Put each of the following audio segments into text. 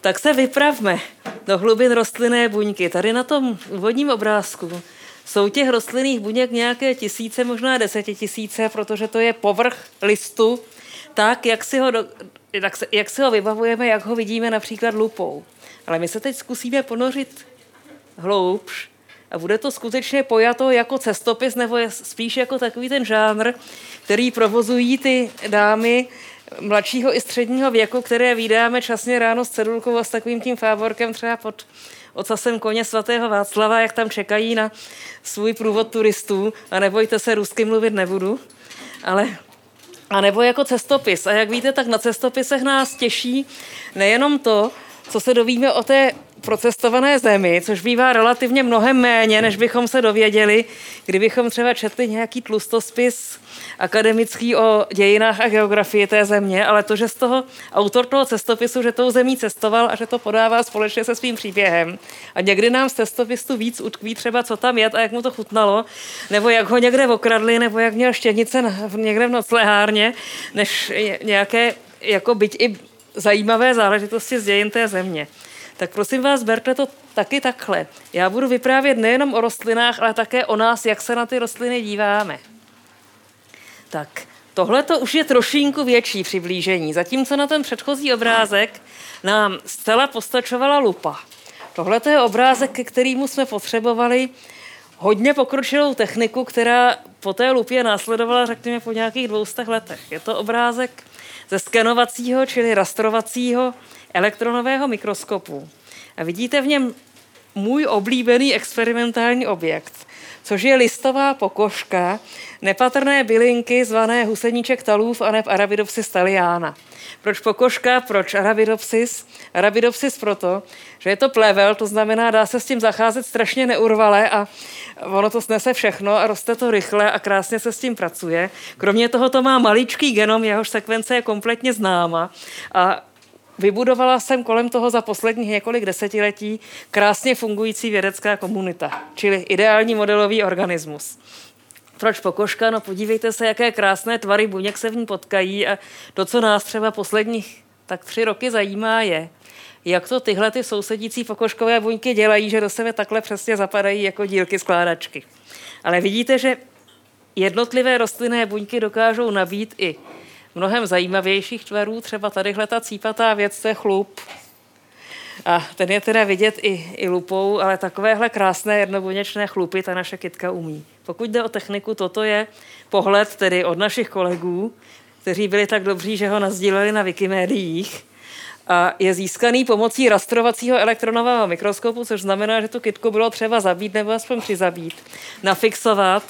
tak se vypravme do hlubin rostlinné buňky. Tady na tom úvodním obrázku jsou těch rostlinných buněk nějaké tisíce, možná desetitisíce, protože to je povrch listu, tak, jak si ho, do, jak, se, jak si ho vybavujeme, jak ho vidíme například lupou. Ale my se teď zkusíme ponořit hloubš a bude to skutečně pojato jako cestopis, nebo spíš jako takový ten žánr, který provozují ty dámy mladšího i středního věku, které vydáme časně ráno s cedulkou a s takovým tím fávorkem třeba pod ocasem koně svatého Václava, jak tam čekají na svůj průvod turistů a nebojte se, rusky mluvit nebudu, ale a nebo jako cestopis. A jak víte, tak na cestopisech nás těší nejenom to, co se dovíme o té procestované zemi, což bývá relativně mnohem méně, než bychom se dověděli, kdybychom třeba četli nějaký tlustospis akademický o dějinách a geografii té země, ale to, že z toho autor toho cestopisu, že tou zemí cestoval a že to podává společně se svým příběhem. A někdy nám z cestopisu víc utkví třeba, co tam je a jak mu to chutnalo, nebo jak ho někde okradli, nebo jak měl štěnice někde v noclehárně, než nějaké jako byť i zajímavé záležitosti z dějin té země. Tak prosím vás, berte to taky takhle. Já budu vyprávět nejenom o rostlinách, ale také o nás, jak se na ty rostliny díváme. Tak, tohle to už je trošinku větší přiblížení, zatímco na ten předchozí obrázek nám zcela postačovala lupa. Tohle je obrázek, ke kterému jsme potřebovali hodně pokročilou techniku, která po té lupě následovala, řekněme, po nějakých dvoustech letech. Je to obrázek ze skenovacího, čili rastrovacího elektronového mikroskopu. A vidíte v něm můj oblíbený experimentální objekt, což je listová pokožka nepatrné bylinky zvané huseníček talův a neb Arabidopsis taliana. Proč pokožka, proč Arabidopsis? Arabidopsis proto, že je to plevel, to znamená, dá se s tím zacházet strašně neurvale a ono to snese všechno a roste to rychle a krásně se s tím pracuje. Kromě toho to má maličký genom, jehož sekvence je kompletně známa a vybudovala jsem kolem toho za posledních několik desetiletí krásně fungující vědecká komunita, čili ideální modelový organismus. Proč pokožka? No podívejte se, jaké krásné tvary buněk se v ní potkají a to, co nás třeba posledních tak tři roky zajímá, je, jak to tyhle ty sousedící pokožkové buňky dělají, že do sebe takhle přesně zapadají jako dílky skládačky. Ale vidíte, že jednotlivé rostlinné buňky dokážou nabít i mnohem zajímavějších tvarů, třeba tadyhle ta cípatá věc, to je chlup. A ten je teda vidět i, i lupou, ale takovéhle krásné jednobuněčné chlupy ta naše kytka umí. Pokud jde o techniku, toto je pohled tedy od našich kolegů, kteří byli tak dobří, že ho nazdíleli na Wikimédiích a je získaný pomocí rastrovacího elektronového mikroskopu, což znamená, že tu kytku bylo třeba zabít nebo aspoň přizabít, nafixovat,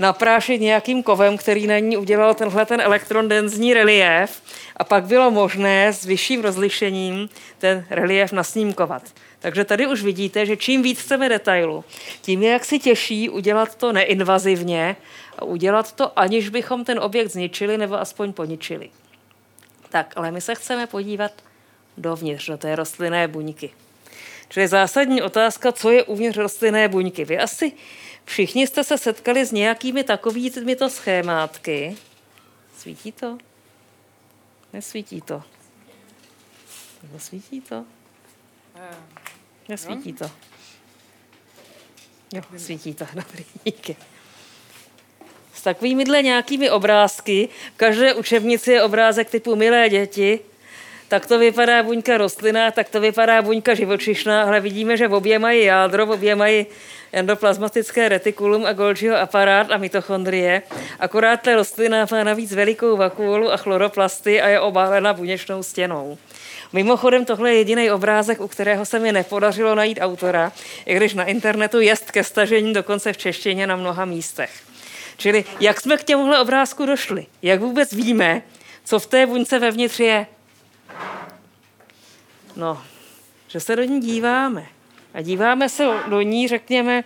naprášit nějakým kovem, který na ní udělal tenhle ten elektron denzní relief a pak bylo možné s vyšším rozlišením ten relief nasnímkovat. Takže tady už vidíte, že čím víc chceme detailu, tím je jak si těžší udělat to neinvazivně a udělat to, aniž bychom ten objekt zničili nebo aspoň poničili. Tak, ale my se chceme podívat dovnitř, do té rostlinné buňky. Čili zásadní otázka, co je uvnitř rostlinné buňky. Vy asi všichni jste se setkali s nějakými takovými to schémátky. Svítí to? Nesvítí to. Nebo svítí to? Nesvítí to. Jo, svítí to, dobrý, díky. S takovými nějakými obrázky, v každé učebnici je obrázek typu milé děti, tak to vypadá buňka rostlina, tak to vypadá buňka živočišná, ale vidíme, že v obě mají jádro, v obě mají endoplazmatické retikulum a Golgiho aparát a mitochondrie. Akorát ta rostlina má navíc velikou vakuolu a chloroplasty a je obálena buněčnou stěnou. Mimochodem, tohle je jediný obrázek, u kterého se mi nepodařilo najít autora, i když na internetu jest ke stažení dokonce v češtině na mnoha místech. Čili jak jsme k těmuhle obrázku došli? Jak vůbec víme, co v té buňce vevnitř je? No, že se do ní díváme. A díváme se do ní, řekněme,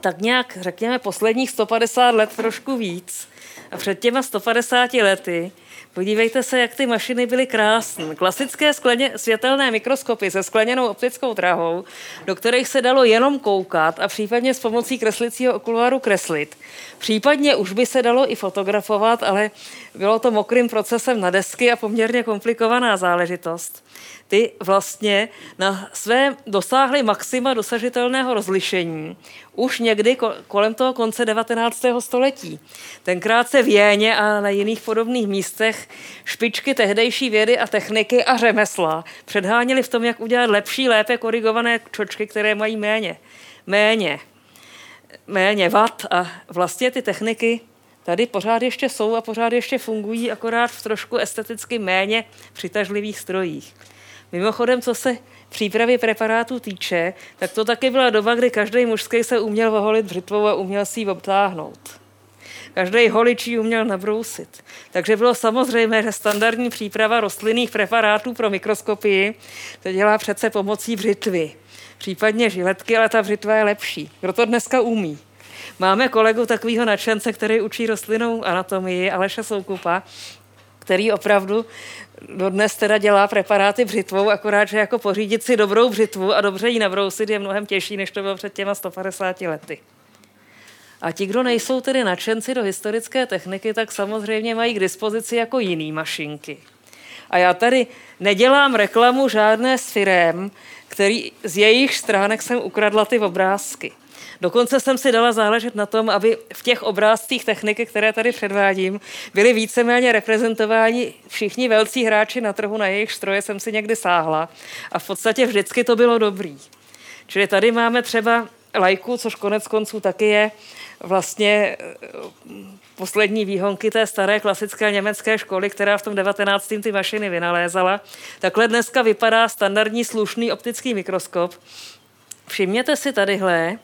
tak nějak, řekněme, posledních 150 let trošku víc. A před těma 150 lety Podívejte se, jak ty mašiny byly krásné. Klasické skleně, světelné mikroskopy se skleněnou optickou drahou, do kterých se dalo jenom koukat a případně s pomocí kreslicího okuláru kreslit. Případně už by se dalo i fotografovat, ale bylo to mokrým procesem na desky a poměrně komplikovaná záležitost. Ty vlastně na své dosáhly maxima dosažitelného rozlišení už někdy kolem toho konce 19. století. Tenkrát se v Jéně a na jiných podobných místech špičky tehdejší vědy a techniky a řemesla předháněly v tom, jak udělat lepší, lépe korigované čočky, které mají méně, méně, méně vat a vlastně ty techniky tady pořád ještě jsou a pořád ještě fungují, akorát v trošku esteticky méně přitažlivých strojích. Mimochodem, co se přípravy preparátů týče, tak to taky byla doba, kdy každý mužský se uměl oholit břitvou a uměl si ji obtáhnout. Každý holičí uměl nabrousit. Takže bylo samozřejmé, že standardní příprava rostlinných preparátů pro mikroskopii to dělá přece pomocí břitvy. Případně žiletky, ale ta břitva je lepší. Kdo to dneska umí? Máme kolegu takového nadšence, který učí rostlinnou anatomii, Aleša Soukupa, který opravdu dodnes teda dělá preparáty břitvou, akorát, že jako pořídit si dobrou břitvu a dobře ji nabrousit je mnohem těžší, než to bylo před těma 150 lety. A ti, kdo nejsou tedy nadšenci do historické techniky, tak samozřejmě mají k dispozici jako jiný mašinky. A já tady nedělám reklamu žádné s firem, který z jejich stránek jsem ukradla ty obrázky. Dokonce jsem si dala záležet na tom, aby v těch obrázcích techniky, které tady předvádím, byly víceméně reprezentováni všichni velcí hráči na trhu, na jejich stroje jsem si někdy sáhla. A v podstatě vždycky to bylo dobrý. Čili tady máme třeba lajku, což konec konců taky je vlastně eh, poslední výhonky té staré klasické německé školy, která v tom 19. ty mašiny vynalézala. Takhle dneska vypadá standardní slušný optický mikroskop. Všimněte si tadyhle,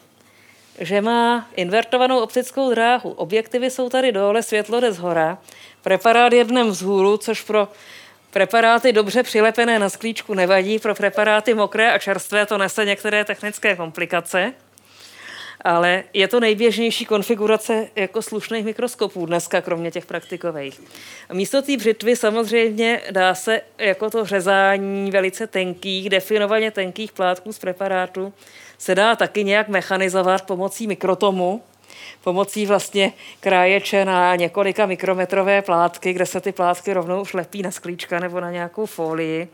že má invertovanou optickou dráhu. Objektivy jsou tady dole, světlo jde zhora. Preparát jednem vzhůru, což pro preparáty dobře přilepené na sklíčku nevadí, pro preparáty mokré a čerstvé to nese některé technické komplikace. Ale je to nejběžnější konfigurace jako slušných mikroskopů dneska, kromě těch praktikových. Místo té břitvy samozřejmě dá se jako to řezání velice tenkých, definovaně tenkých plátků z preparátu se dá taky nějak mechanizovat pomocí mikrotomu, pomocí vlastně kráječe na několika mikrometrové plátky, kde se ty plátky rovnou už lepí na sklíčka nebo na nějakou folii.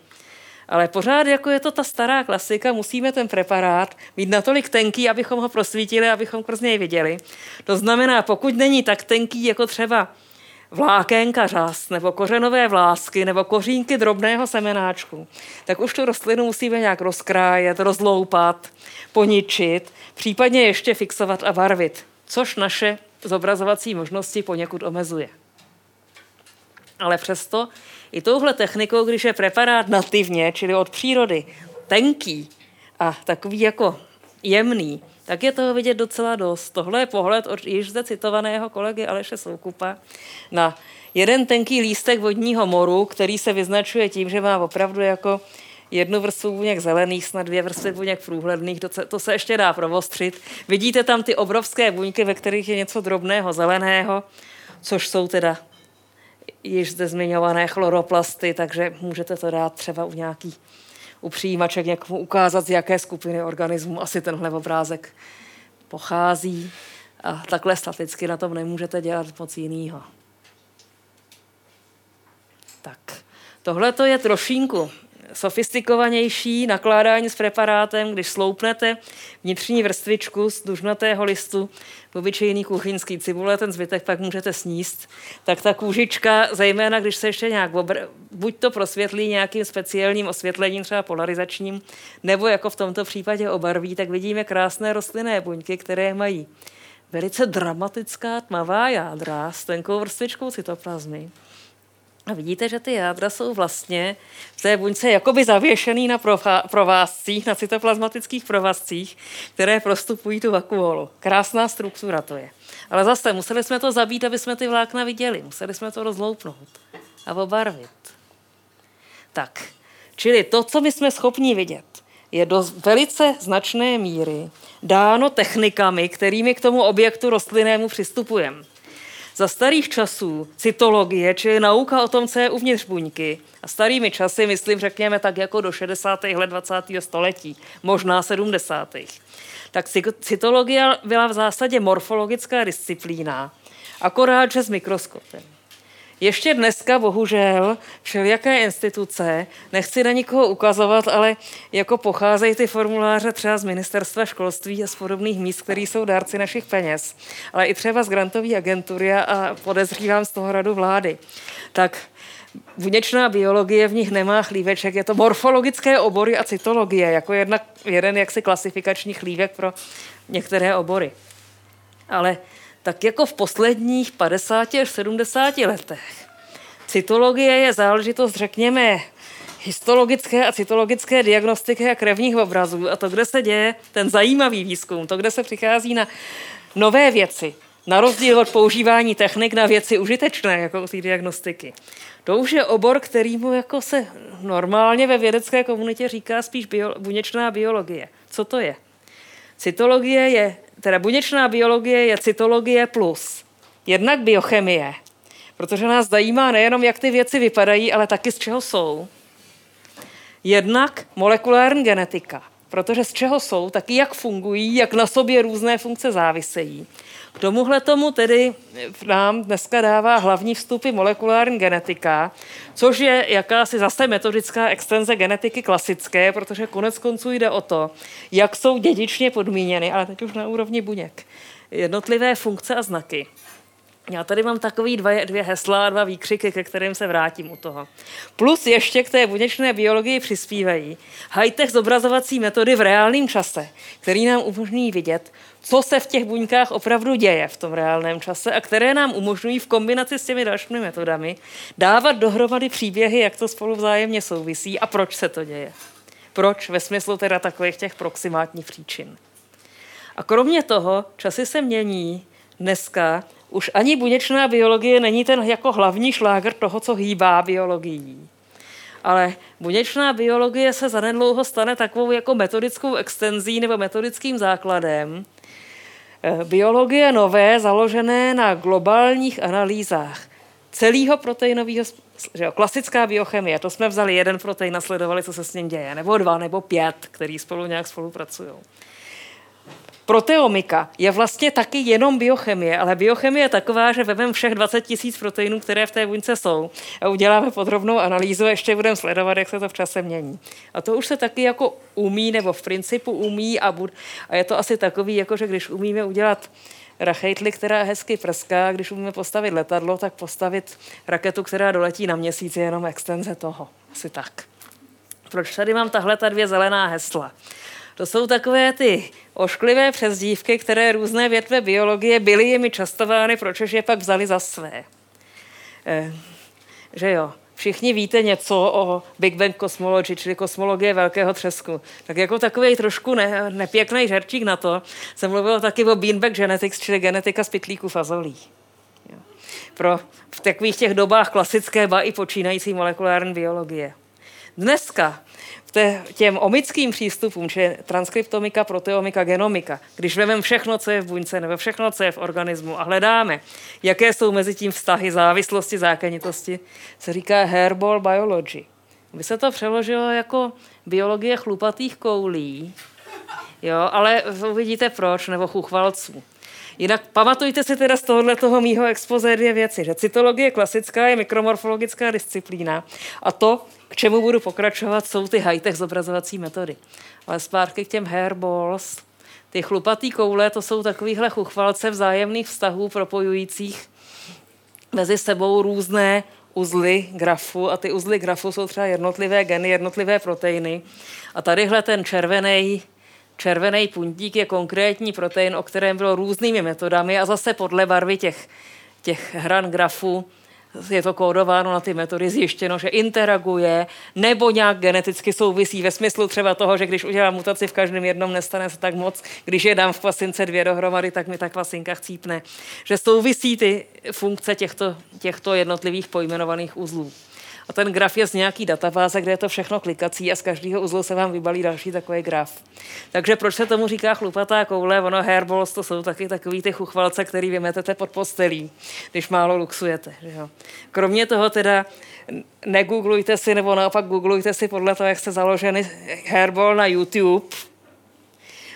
Ale pořád, jako je to ta stará klasika, musíme ten preparát mít natolik tenký, abychom ho prosvítili, abychom kroz něj viděli. To znamená, pokud není tak tenký jako třeba vlákénka řas, nebo kořenové vlásky, nebo kořínky drobného semenáčku, tak už tu rostlinu musíme nějak rozkrájet, rozloupat, poničit, případně ještě fixovat a barvit, což naše zobrazovací možnosti poněkud omezuje. Ale přesto i touhle technikou, když je preparát nativně, čili od přírody, tenký a takový jako jemný, tak je toho vidět docela dost. Tohle je pohled od již zde citovaného kolegy Aleše Soukupa na jeden tenký lístek vodního moru, který se vyznačuje tím, že má opravdu jako jednu vrstvu buněk zelených, snad dvě vrstvy buněk průhledných, to, se ještě dá provostřit. Vidíte tam ty obrovské buňky, ve kterých je něco drobného zeleného, což jsou teda již zde zmiňované chloroplasty, takže můžete to dát třeba u nějaký u přijímaček někomu ukázat, z jaké skupiny organismů asi tenhle obrázek pochází. A takhle staticky na tom nemůžete dělat moc jinýho. Tak, tohle to je trošinku sofistikovanější nakládání s preparátem, když sloupnete vnitřní vrstvičku z dužnatého listu obyčejný kuchyňský cibule, ten zbytek pak můžete sníst, tak ta kůžička, zejména když se ještě nějak obr- buď to prosvětlí nějakým speciálním osvětlením, třeba polarizačním, nebo jako v tomto případě obarví, tak vidíme krásné rostlinné buňky, které mají velice dramatická tmavá jádra s tenkou vrstvičkou cytoplazmy a vidíte, že ty jádra jsou vlastně v té buňce jakoby zavěšený na provázcích, na cytoplazmatických provázcích, které prostupují tu vakuolu. Krásná struktura to je. Ale zase museli jsme to zabít, aby jsme ty vlákna viděli. Museli jsme to rozloupnout a obarvit. Tak, čili to, co my jsme schopni vidět, je do velice značné míry dáno technikami, kterými k tomu objektu rostlinnému přistupujeme. Za starých časů cytologie, čili nauka o tom, co je uvnitř buňky, a starými časy, myslím, řekněme tak jako do 60. let 20. století, možná 70. Tak cytologie byla v zásadě morfologická disciplína, akorát že s mikroskopem. Ještě dneska, bohužel, všelijaké instituce, nechci na nikoho ukazovat, ale jako pocházejí ty formuláře třeba z ministerstva školství a z podobných míst, které jsou dárci našich peněz, ale i třeba z grantové agentury a podezřívám z toho radu vlády. Tak buněčná biologie v nich nemá chlíveček, je to morfologické obory a cytologie, jako jedna, jeden jaksi klasifikační chlívek pro některé obory. Ale tak jako v posledních 50 až 70 letech. Cytologie je záležitost, řekněme, histologické a cytologické diagnostiky a krevních obrazů. A to, kde se děje ten zajímavý výzkum, to, kde se přichází na nové věci, na rozdíl od používání technik na věci užitečné, jako u té diagnostiky. To už je obor, kterýmu jako se normálně ve vědecké komunitě říká spíš bio, buněčná biologie. Co to je? Cytologie je teda buněčná biologie je cytologie plus. Jednak biochemie, protože nás zajímá nejenom, jak ty věci vypadají, ale taky z čeho jsou. Jednak molekulární genetika, protože z čeho jsou, taky jak fungují, jak na sobě různé funkce závisejí. K tomuhle tomu tedy nám dneska dává hlavní vstupy molekulární genetika, což je jakási zase metodická extenze genetiky klasické, protože konec konců jde o to, jak jsou dědičně podmíněny, ale teď už na úrovni buněk, jednotlivé funkce a znaky. Já tady mám takový dva, dvě hesla a dva výkřiky, ke kterým se vrátím u toho. Plus ještě k té buněčné biologii přispívají high-tech zobrazovací metody v reálném čase, který nám umožní vidět, co se v těch buňkách opravdu děje v tom reálném čase a které nám umožňují v kombinaci s těmi dalšími metodami dávat dohromady příběhy, jak to spolu vzájemně souvisí a proč se to děje. Proč ve smyslu teda takových těch proximátních příčin. A kromě toho časy se mění. Dneska už ani buněčná biologie není ten jako hlavní šláger toho, co hýbá biologií. Ale buněčná biologie se zanedlouho stane takovou jako metodickou extenzí nebo metodickým základem, Eh, biologie nové, založené na globálních analýzách celého proteinového, že jo, klasická biochemie, to jsme vzali jeden protein a sledovali, co se s ním děje, nebo dva, nebo pět, který spolu nějak spolupracují. Proteomika je vlastně taky jenom biochemie, ale biochemie je taková, že vezmeme všech 20 tisíc proteinů, které v té buňce jsou a uděláme podrobnou analýzu a ještě budeme sledovat, jak se to v čase mění. A to už se taky jako umí, nebo v principu umí a, bud- a je to asi takový, jako že když umíme udělat rachejtli, která hezky prská, když umíme postavit letadlo, tak postavit raketu, která doletí na měsíc, je jenom extenze toho. Asi tak. Proč tady mám tahle ta dvě zelená hesla? To jsou takové ty ošklivé přezdívky, které různé větve biologie byly jimi častovány, proč je pak vzali za své. Eh, že jo, všichni víte něco o Big Bang Cosmology, čili kosmologie velkého třesku. Tak jako takový trošku ne, nepěkný žerčík na to jsem mluvil taky o Beanbag Genetics, čili genetika z pytlíků fazolí. Jo. Pro v takových těch dobách klasické, ba i počínající molekulární biologie. Dneska těm omickým přístupům, či transkriptomika, proteomika, genomika, když vezmeme všechno, co je v buňce, nebo všechno, co je v organismu a hledáme, jaké jsou mezi tím vztahy, závislosti, zákonitosti, se říká hairball biology. By se to přeložilo jako biologie chlupatých koulí, jo, ale uvidíte proč, nebo chuchvalců. Jinak pamatujte si teda z tohohle toho mýho expoze dvě věci, že cytologie klasická je mikromorfologická disciplína a to, k čemu budu pokračovat, jsou ty high-tech zobrazovací metody. Ale zpátky k těm hairballs, ty chlupatý koule, to jsou takovýhle chuchvalce vzájemných vztahů propojujících mezi sebou různé uzly grafu a ty uzly grafu jsou třeba jednotlivé geny, jednotlivé proteiny. A tadyhle ten červený červený puntík je konkrétní protein, o kterém bylo různými metodami a zase podle barvy těch, těch hran grafu je to kódováno na ty metody, zjištěno, že interaguje nebo nějak geneticky souvisí ve smyslu třeba toho, že když udělám mutaci v každém jednom, nestane se tak moc, když je dám v kvasince dvě dohromady, tak mi ta kvasinka chcípne. Že souvisí ty funkce těchto, těchto jednotlivých pojmenovaných uzlů. A ten graf je z nějaký databáze, kde je to všechno klikací a z každého uzlu se vám vybalí další takový graf. Takže proč se tomu říká chlupatá koule? Ono hairballs to jsou taky takový ty chuchvalce, který vymetete pod postelí, když málo luxujete. Že jo? Kromě toho teda negooglujte si, nebo naopak googlujte si podle toho, jak jste založeni hairball na YouTube,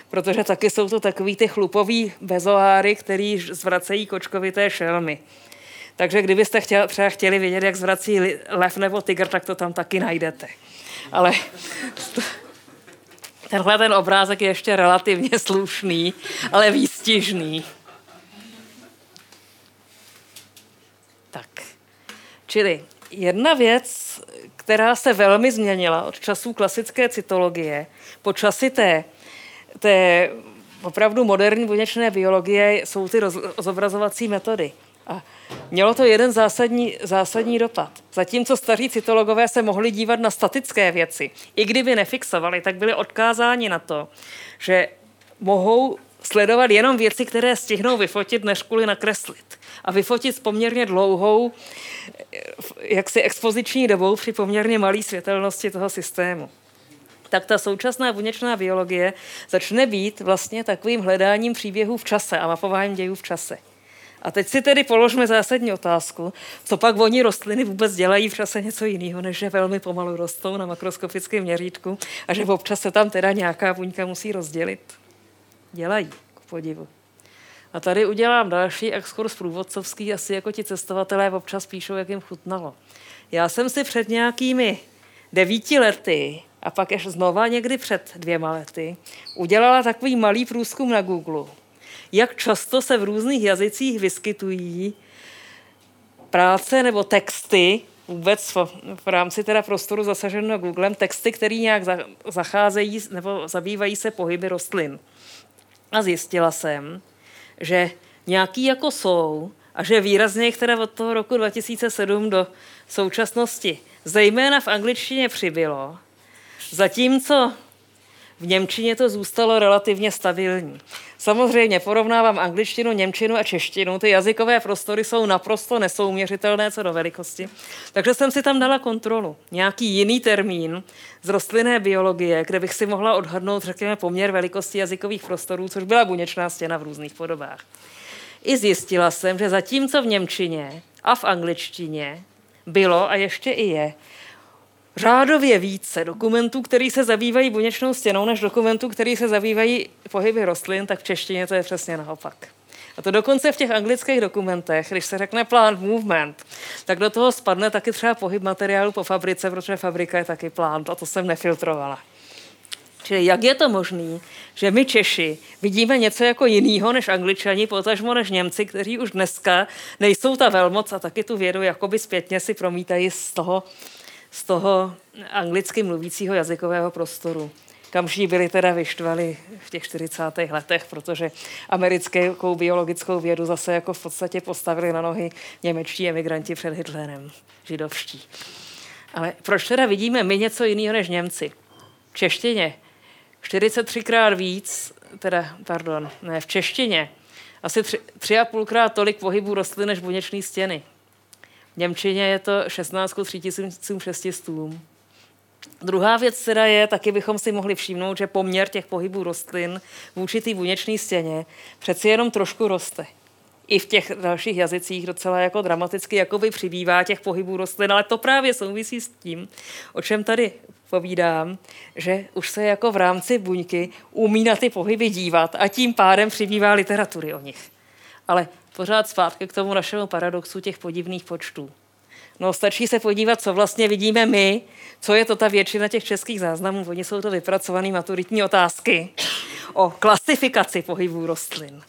protože taky jsou to takový ty chlupový bezoáry, který zvracejí kočkovité šelmy. Takže kdybyste chtěl, třeba chtěli vědět, jak zvrací lev nebo tygr, tak to tam taky najdete. Ale tenhle ten obrázek je ještě relativně slušný, ale výstižný. Tak, čili jedna věc, která se velmi změnila od časů klasické cytologie po časy té, té opravdu moderní buněčné biologie, jsou ty roz, zobrazovací metody. A mělo to jeden zásadní, zásadní dopad. Zatímco staří cytologové se mohli dívat na statické věci, i kdyby nefixovali, tak byli odkázáni na to, že mohou sledovat jenom věci, které stihnou vyfotit, než kvůli nakreslit. A vyfotit s poměrně dlouhou jaksi expoziční dobou při poměrně malé světelnosti toho systému tak ta současná buněčná biologie začne být vlastně takovým hledáním příběhů v čase a mapováním dějů v čase. A teď si tedy položme zásadní otázku, co pak oni rostliny vůbec dělají v čase něco jiného, než že velmi pomalu rostou na makroskopickém měřítku a že občas se tam teda nějaká buňka musí rozdělit. Dělají, k podivu. A tady udělám další exkurs průvodcovský, asi jako ti cestovatelé občas píšou, jak jim chutnalo. Já jsem si před nějakými devíti lety a pak až znova někdy před dvěma lety udělala takový malý průzkum na Google jak často se v různých jazycích vyskytují práce nebo texty, vůbec v, v rámci teda prostoru zasaženého Googlem, texty, které nějak za, zacházejí nebo zabývají se pohyby rostlin. A zjistila jsem, že nějaký jako jsou a že výrazně jich teda od toho roku 2007 do současnosti zejména v angličtině přibylo, zatímco v Němčině to zůstalo relativně stabilní. Samozřejmě porovnávám angličtinu, němčinu a češtinu. Ty jazykové prostory jsou naprosto nesouměřitelné co do velikosti. Takže jsem si tam dala kontrolu. Nějaký jiný termín z rostlinné biologie, kde bych si mohla odhadnout, řekněme, poměr velikosti jazykových prostorů, což byla buněčná stěna v různých podobách. I zjistila jsem, že zatímco v Němčině a v angličtině bylo a ještě i je řádově více dokumentů, které se zabývají buněčnou stěnou, než dokumentů, které se zabývají pohyby rostlin, tak v češtině to je přesně naopak. A to dokonce v těch anglických dokumentech, když se řekne plant movement, tak do toho spadne taky třeba pohyb materiálu po fabrice, protože fabrika je taky plant a to jsem nefiltrovala. Čili jak je to možné, že my Češi vidíme něco jako jiného než angličani, potažmo než Němci, kteří už dneska nejsou ta velmoc a taky tu vědu jakoby zpětně si promítají z toho z toho anglicky mluvícího jazykového prostoru kamží byli teda vyštvali v těch 40. letech, protože americkou biologickou vědu zase jako v podstatě postavili na nohy němečtí emigranti před Hitlerem, židovští. Ale proč teda vidíme my něco jiného než Němci? V češtině 43krát víc, teda, pardon, ne, v češtině asi tři, tři a půlkrát tolik pohybů rostlin než buněčné stěny. Němčině je to 16 3600. Druhá věc teda je, taky bychom si mohli všimnout, že poměr těch pohybů rostlin vůči té buněčné stěně přeci jenom trošku roste. I v těch dalších jazycích docela jako dramaticky jakoby přibývá těch pohybů rostlin, ale to právě souvisí s tím, o čem tady povídám, že už se jako v rámci buňky umí na ty pohyby dívat a tím pádem přibývá literatury o nich. Ale pořád zpátky k tomu našemu paradoxu těch podivných počtů. No stačí se podívat, co vlastně vidíme my, co je to ta většina těch českých záznamů. Oni jsou to vypracované maturitní otázky o klasifikaci pohybů rostlin.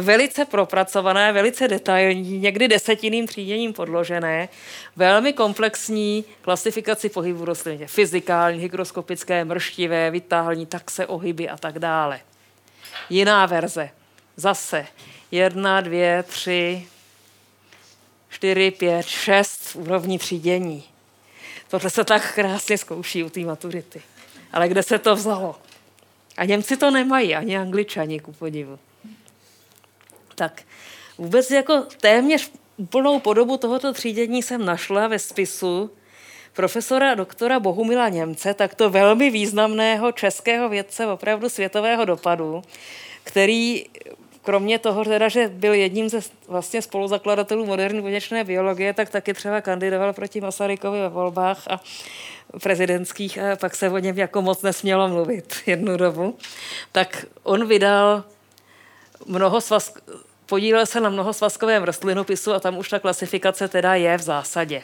Velice propracované, velice detailní, někdy desetiným tříděním podložené, velmi komplexní klasifikaci pohybů rostlin. Fyzikální, hygroskopické, mrštivé, vitální, taxe, ohyby a tak dále. Jiná verze. Zase jedna, dvě, tři, čtyři, pět, šest úrovní třídění. Tohle se tak krásně zkouší u té maturity. Ale kde se to vzalo? A Němci to nemají, ani Angličani, ku podivu. Tak vůbec jako téměř úplnou podobu tohoto třídění jsem našla ve spisu profesora doktora Bohumila Němce, tak to velmi významného českého vědce opravdu světového dopadu, který kromě toho, teda, že byl jedním ze vlastně spoluzakladatelů moderní buněčné biologie, tak taky třeba kandidoval proti Masarykovi ve volbách a prezidentských a pak se o něm jako moc nesmělo mluvit jednu dobu. Tak on vydal mnoho svaz, podílel se na mnohosvazkovém rostlinopisu a tam už ta klasifikace teda je v zásadě.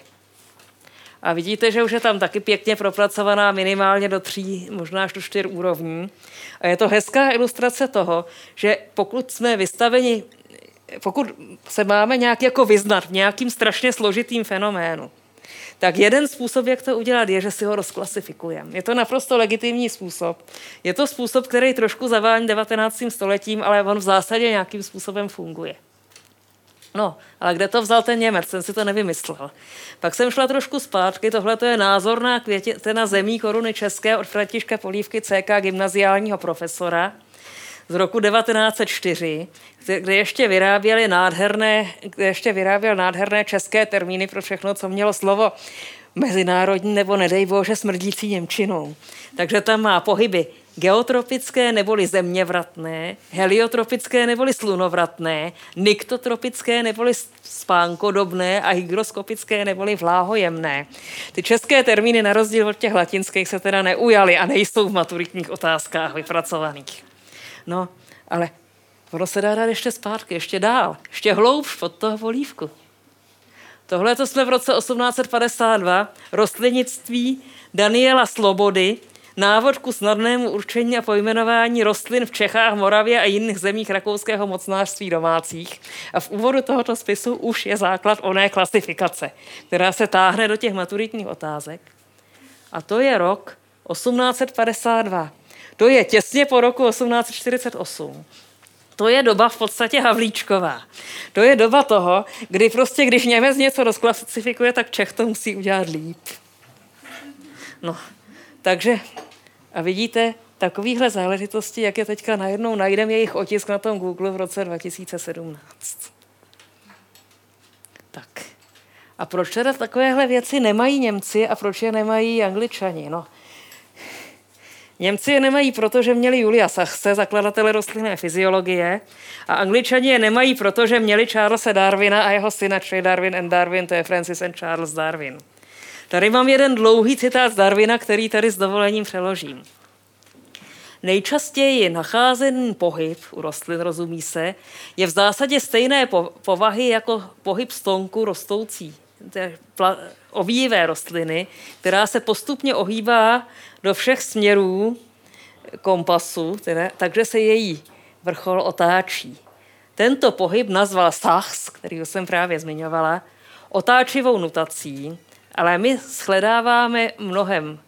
A vidíte, že už je tam taky pěkně propracovaná minimálně do tří, možná až do čtyř úrovní. A je to hezká ilustrace toho, že pokud jsme vystaveni, pokud se máme nějak jako vyznat v nějakým strašně složitým fenoménu, tak jeden způsob, jak to udělat, je, že si ho rozklasifikujeme. Je to naprosto legitimní způsob. Je to způsob, který trošku zavání 19. stoletím, ale on v zásadě nějakým způsobem funguje. No, ale kde to vzal ten Němec? Jsem si to nevymyslel. Pak jsem šla trošku zpátky, tohle to je názorná květina zemí koruny české od Františka Polívky CK gymnaziálního profesora z roku 1904, kde ještě vyráběli nádherné, kde ještě vyráběl nádherné české termíny pro všechno, co mělo slovo mezinárodní nebo nedej bože smrdící Němčinou. Takže tam má pohyby geotropické neboli zeměvratné, heliotropické neboli slunovratné, niktotropické neboli spánkodobné a hygroskopické neboli vláhojemné. Ty české termíny na rozdíl od těch latinských se teda neujaly a nejsou v maturitních otázkách vypracovaných. No, ale ono se dá dát ještě zpátky, ještě dál, ještě hloubš pod toho volívku. Tohle to jsme v roce 1852 rostlinictví Daniela Slobody návod ku snadnému určení a pojmenování rostlin v Čechách, Moravě a jiných zemích rakouského mocnářství domácích. A v úvodu tohoto spisu už je základ oné klasifikace, která se táhne do těch maturitních otázek. A to je rok 1852. To je těsně po roku 1848. To je doba v podstatě Havlíčková. To je doba toho, kdy prostě, když Němec něco rozklasifikuje, tak Čech to musí udělat líp. No, takže a vidíte takovýhle záležitosti, jak je teďka najednou najdeme jejich otisk na tom Google v roce 2017. Tak. A proč teda takovéhle věci nemají Němci a proč je nemají Angličani? No, Němci je nemají, protože měli Julia Sachse, zakladatele rostlinné fyziologie, a Angličani je nemají, protože měli Charlesa Darwina a jeho syna, čili Darwin and Darwin, to je Francis and Charles Darwin. Tady mám jeden dlouhý citát z Darwina, který tady s dovolením přeložím. Nejčastěji nacházený pohyb u rostlin, rozumí se, je v zásadě stejné povahy jako pohyb stonku rostoucí, ovíjivé rostliny, která se postupně ohýbá do všech směrů kompasu, teda, takže se její vrchol otáčí. Tento pohyb nazval Sachs, který jsem právě zmiňovala, otáčivou nutací, ale my shledáváme mnohem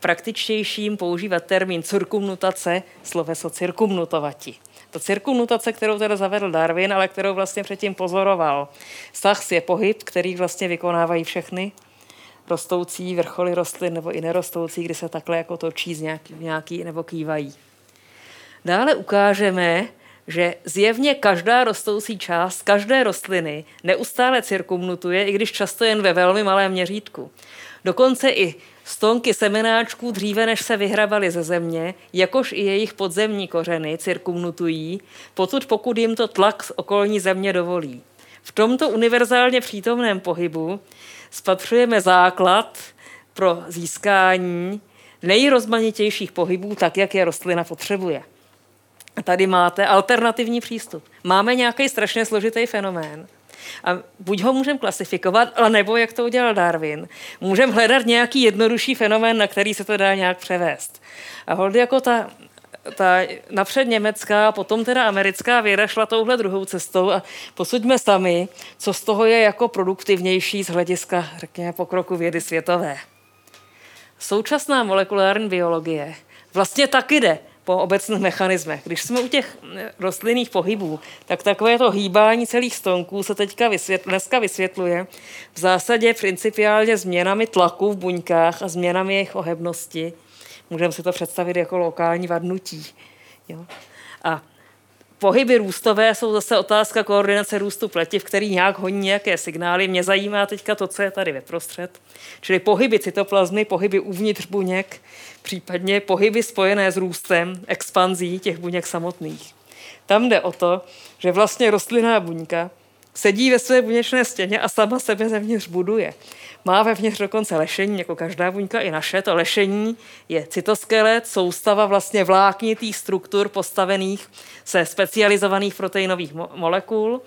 praktičtějším používat termín cirkumnutace, sloveso cirkumnutovati. To cirkumnutace, kterou teda zavedl Darwin, ale kterou vlastně předtím pozoroval. Sachs je pohyb, který vlastně vykonávají všechny rostoucí vrcholy rostlin nebo i nerostoucí, kdy se takhle jako točí z nějaký, nějaký nebo kývají. Dále ukážeme, že zjevně každá rostoucí část každé rostliny neustále cirkumnutuje, i když často jen ve velmi malém měřítku. Dokonce i stonky semenáčků dříve, než se vyhrabaly ze země, jakož i jejich podzemní kořeny cirkumnutují, potud pokud jim to tlak z okolní země dovolí. V tomto univerzálně přítomném pohybu spatřujeme základ pro získání nejrozmanitějších pohybů, tak jak je rostlina potřebuje. Tady máte alternativní přístup. Máme nějaký strašně složitý fenomén, a buď ho můžeme klasifikovat, nebo, jak to udělal Darwin, můžeme hledat nějaký jednodušší fenomén, na který se to dá nějak převést. A hold jako ta, ta napřed německá, potom teda americká věda šla touhle druhou cestou a posuďme sami, co z toho je jako produktivnější z hlediska, řekněme, pokroku vědy světové. Současná molekulární biologie vlastně taky jde po obecných mechanismech. Když jsme u těch rostlinných pohybů, tak takové to hýbání celých stonků se teďka vysvětl, dneska vysvětluje v zásadě principiálně změnami tlaku v buňkách a změnami jejich ohebnosti. Můžeme si to představit jako lokální vadnutí. Jo? A Pohyby růstové jsou zase otázka koordinace růstu pletiv, který nějak honí nějaké signály. Mě zajímá teďka to, co je tady ve prostřed. Čili pohyby cytoplazmy, pohyby uvnitř buněk, případně pohyby spojené s růstem, expanzí těch buněk samotných. Tam jde o to, že vlastně rostlinná buňka sedí ve své buněčné stěně a sama sebe zevnitř buduje. Má vevnitř dokonce lešení, jako každá buňka i naše. To lešení je cytoskelet, soustava vlastně vláknitých struktur postavených se specializovaných proteinových molekul.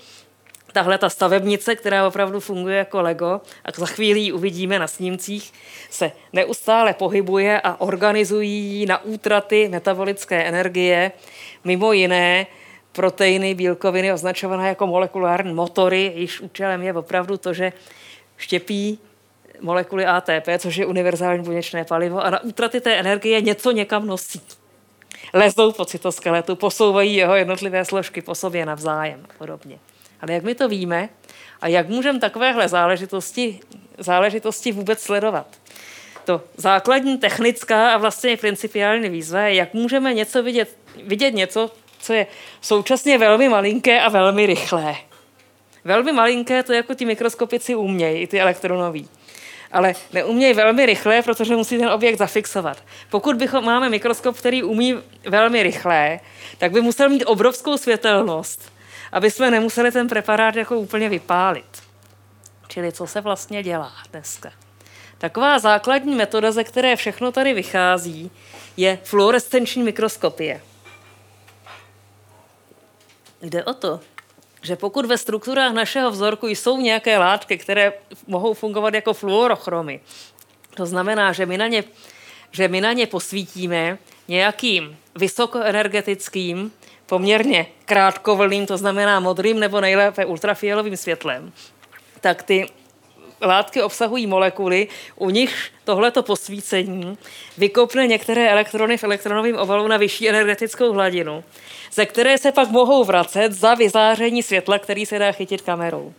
Tahle ta stavebnice, která opravdu funguje jako Lego, a za chvíli ji uvidíme na snímcích, se neustále pohybuje a organizují na útraty metabolické energie, mimo jiné proteiny, bílkoviny označované jako molekulární motory, jejichž účelem je opravdu to, že štěpí molekuly ATP, což je univerzální buněčné palivo, a na útraty té energie něco někam nosí. Lezou po cytoskeletu, posouvají jeho jednotlivé složky po sobě navzájem a podobně. Ale jak my to víme a jak můžeme takovéhle záležitosti, záležitosti vůbec sledovat? To základní technická a vlastně principiální výzva je, jak můžeme něco vidět, vidět něco, co je současně velmi malinké a velmi rychlé. Velmi malinké to jako ti mikroskopici umějí, i ty elektronoví. Ale neumějí velmi rychle, protože musí ten objekt zafixovat. Pokud bychom, máme mikroskop, který umí velmi rychle, tak by musel mít obrovskou světelnost, aby jsme nemuseli ten preparát jako úplně vypálit. Čili co se vlastně dělá dneska? Taková základní metoda, ze které všechno tady vychází, je fluorescenční mikroskopie. Jde o to, že pokud ve strukturách našeho vzorku jsou nějaké látky, které mohou fungovat jako fluorochromy, to znamená, že my na ně, že my na ně posvítíme nějakým vysokoenergetickým, poměrně krátkovlným, to znamená modrým nebo nejlépe ultrafialovým světlem, tak ty látky obsahují molekuly, u nich tohleto posvícení vykopne některé elektrony v elektronovém ovalu na vyšší energetickou hladinu, ze které se pak mohou vracet za vyzáření světla, který se dá chytit kamerou.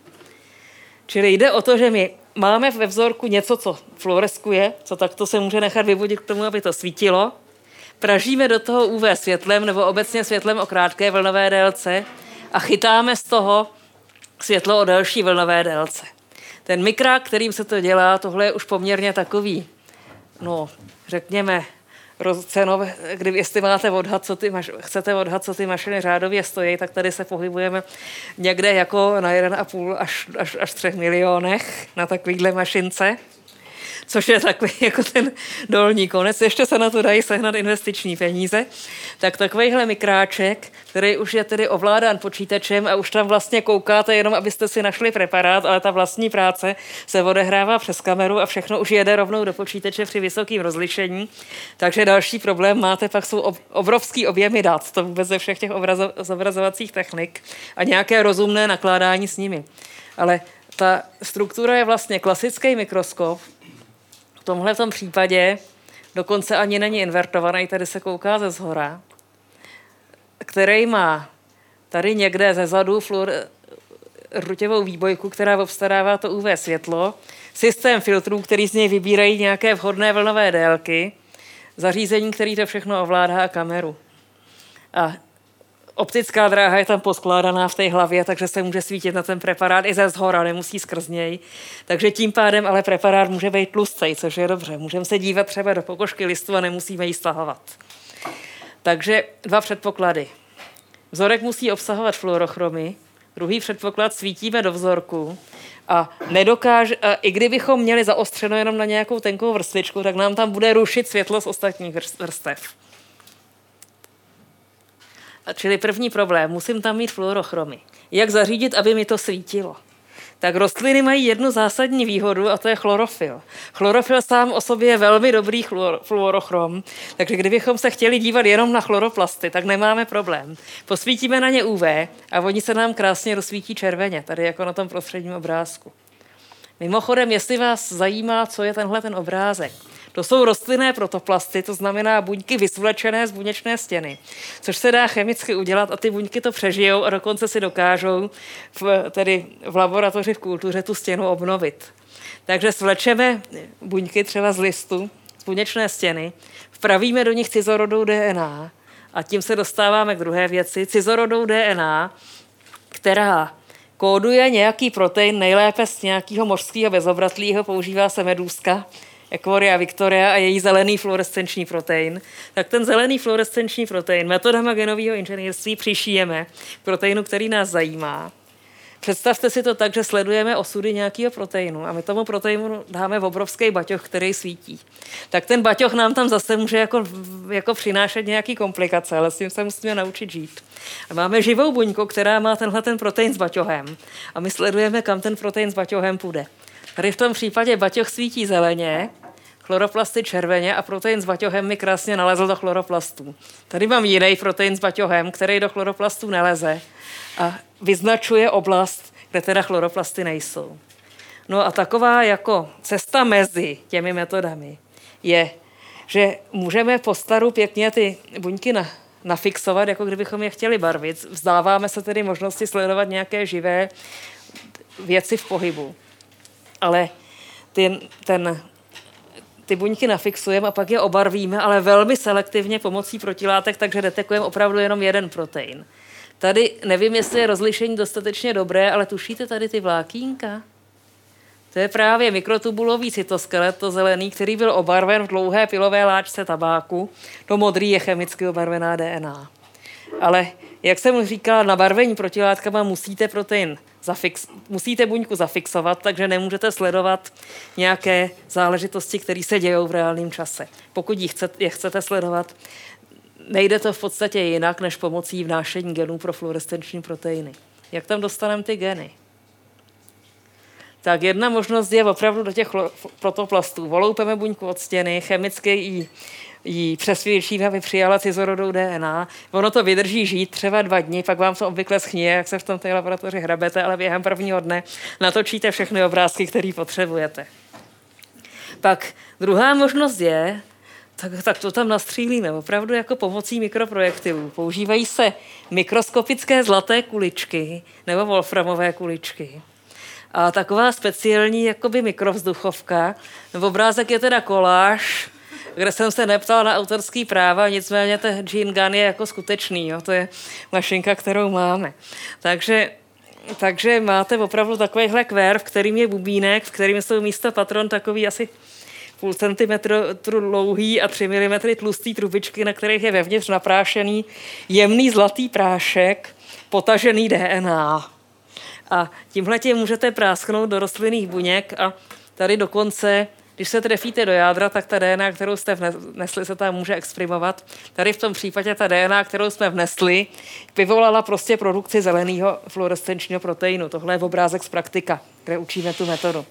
Čili jde o to, že my máme ve vzorku něco, co fluoreskuje, co takto se může nechat vyvodit k tomu, aby to svítilo, pražíme do toho UV světlem nebo obecně světlem o krátké vlnové délce a chytáme z toho světlo o delší vlnové délce. Ten mikrák, kterým se to dělá, tohle je už poměrně takový, no, řekněme, cenové, kdy, jestli máte odhad, co ty maš, chcete odhad, co ty mašiny řádově stojí, tak tady se pohybujeme někde jako na 1,5 až, až, až 3 milionech na takovýhle mašince což je takový jako ten dolní konec. Ještě se na to dají sehnat investiční peníze. Tak takovýhle mikráček, který už je tedy ovládán počítačem a už tam vlastně koukáte jenom, abyste si našli preparát, ale ta vlastní práce se odehrává přes kameru a všechno už jede rovnou do počítače při vysokém rozlišení. Takže další problém máte pak jsou obrovský objemy dat, to vůbec ze všech těch obrazo- zobrazovacích technik a nějaké rozumné nakládání s nimi. Ale ta struktura je vlastně klasický mikroskop, v tomhle tom případě dokonce ani není invertovaný, tady se kouká ze zhora, který má tady někde ze zadu fluor, rutěvou výbojku, která obstarává to UV světlo, systém filtrů, který z něj vybírají nějaké vhodné vlnové délky, zařízení, který to všechno ovládá a kameru. A optická dráha je tam poskládaná v té hlavě, takže se může svítit na ten preparát i ze zhora, nemusí skrz něj. Takže tím pádem ale preparát může být tlustý, což je dobře. Můžeme se dívat třeba do pokožky listu a nemusíme ji stahovat. Takže dva předpoklady. Vzorek musí obsahovat fluorochromy, druhý předpoklad svítíme do vzorku a nedokáže, a i kdybychom měli zaostřeno jenom na nějakou tenkou vrstvičku, tak nám tam bude rušit světlo z ostatních vrstev. Čili první problém, musím tam mít fluorochromy. Jak zařídit, aby mi to svítilo? Tak rostliny mají jednu zásadní výhodu a to je chlorofil. Chlorofil sám o sobě je velmi dobrý fluorochrom, takže kdybychom se chtěli dívat jenom na chloroplasty, tak nemáme problém. Posvítíme na ně UV a oni se nám krásně rozsvítí červeně, tady jako na tom prostředním obrázku. Mimochodem, jestli vás zajímá, co je tenhle ten obrázek, to jsou rostlinné protoplasty, to znamená buňky vysvlečené z buněčné stěny, což se dá chemicky udělat a ty buňky to přežijou a dokonce si dokážou v, tedy v laboratoři v kultuře tu stěnu obnovit. Takže svlečeme buňky třeba z listu, z buněčné stěny, vpravíme do nich cizorodou DNA A tím se dostáváme k druhé věci, cizorodou DNA, která kóduje nějaký protein, nejlépe z nějakého mořského bezobratlého, používá se medůzka, Equoria Victoria a její zelený fluorescenční protein, tak ten zelený fluorescenční protein metodama genového inženýrství přišijeme k proteinu, který nás zajímá. Představte si to tak, že sledujeme osudy nějakého proteinu a my tomu proteinu dáme v obrovský baťoch, který svítí. Tak ten baťoch nám tam zase může jako, jako přinášet nějaké komplikace, ale s tím se musíme naučit žít. A máme živou buňku, která má tenhle ten protein s baťohem a my sledujeme, kam ten protein s baťohem půjde. Tady v tom případě baťoch svítí zeleně, chloroplasty červeně a protein s baťohem mi krásně nalezl do chloroplastů. Tady mám jiný protein s baťohem, který do chloroplastů neleze a vyznačuje oblast, kde teda chloroplasty nejsou. No a taková jako cesta mezi těmi metodami je, že můžeme po staru pěkně ty buňky na, nafixovat, jako kdybychom je chtěli barvit. Vzdáváme se tedy možnosti sledovat nějaké živé věci v pohybu. Ale ten, ten ty buňky nafixujeme a pak je obarvíme, ale velmi selektivně pomocí protilátek, takže detekujeme opravdu jenom jeden protein. Tady nevím, jestli je rozlišení dostatečně dobré, ale tušíte tady ty vlákínka? To je právě mikrotubulový cytoskelet, to zelený, který byl obarven v dlouhé pilové láčce tabáku. To modrý je chemicky obarvená DNA. Ale jak jsem říkala, na barvení protilátkama musíte protein zafix, musíte buňku zafixovat, takže nemůžete sledovat nějaké záležitosti, které se dějou v reálném čase. Pokud je chcete, je chcete sledovat, nejde to v podstatě jinak, než pomocí vnášení genů pro fluorescenční proteiny. Jak tam dostaneme ty geny? Tak jedna možnost je opravdu do těch protoplastů. Voloupeme buňku od stěny, chemicky ji ji přesvědčíme, aby přijala cizorodou DNA. Ono to vydrží žít třeba dva dny, pak vám to obvykle schnie, jak se v tom té laboratoři hrabete, ale během prvního dne natočíte všechny obrázky, které potřebujete. Pak druhá možnost je, tak, tak to tam nastřílíme, opravdu jako pomocí mikroprojektilů. Používají se mikroskopické zlaté kuličky nebo wolframové kuličky. A taková speciální jakoby mikrovzduchovka. Obrázek je teda koláž kde jsem se neptal na autorský práva, nicméně ten Gene Gun je jako skutečný, jo, to je mašinka, kterou máme. Takže takže máte opravdu takovýhle kvér, v kterým je bubínek, v kterým jsou místo patron takový asi půl centimetru dlouhý a 3 mm tlustý trubičky, na kterých je vevnitř naprášený jemný zlatý prášek, potažený DNA. A tímhle tím můžete prásknout do rostlinných buněk a tady dokonce když se trefíte do jádra, tak ta DNA, kterou jste vnesli, se tam může exprimovat. Tady v tom případě ta DNA, kterou jsme vnesli, vyvolala prostě produkci zeleného fluorescenčního proteinu. Tohle je obrázek z praktika, kde učíme tu metodu.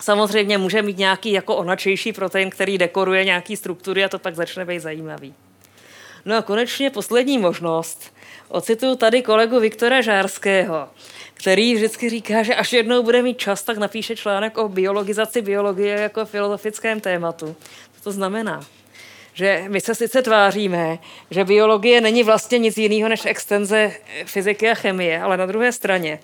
Samozřejmě může mít nějaký jako onačejší protein, který dekoruje nějaký struktury a to pak začne být zajímavý. No a konečně poslední možnost. Ocituju tady kolegu Viktora Žárského který vždycky říká, že až jednou bude mít čas, tak napíše článek o biologizaci biologie jako filozofickém tématu. Co to znamená? Že my se sice tváříme, že biologie není vlastně nic jiného než extenze fyziky a chemie, ale na druhé straně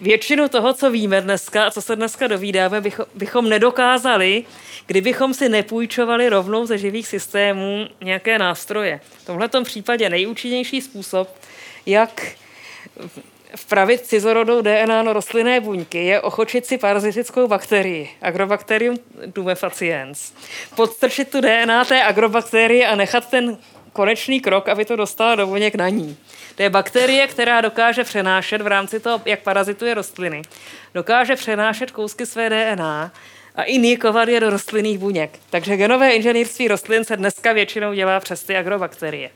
většinu toho, co víme dneska a co se dneska dovídáme, bychom, nedokázali, kdybychom si nepůjčovali rovnou ze živých systémů nějaké nástroje. V tomto případě nejúčinnější způsob, jak vpravit cizorodou DNA na rostlinné buňky je ochočit si parazitickou bakterii, Agrobacterium tumefaciens. Podstrčit tu DNA té agrobakterie a nechat ten konečný krok, aby to dostala do buněk na ní. To je bakterie, která dokáže přenášet v rámci toho, jak parazituje rostliny, dokáže přenášet kousky své DNA a inikovat je do rostlinných buněk. Takže genové inženýrství rostlin se dneska většinou dělá přes ty agrobakterie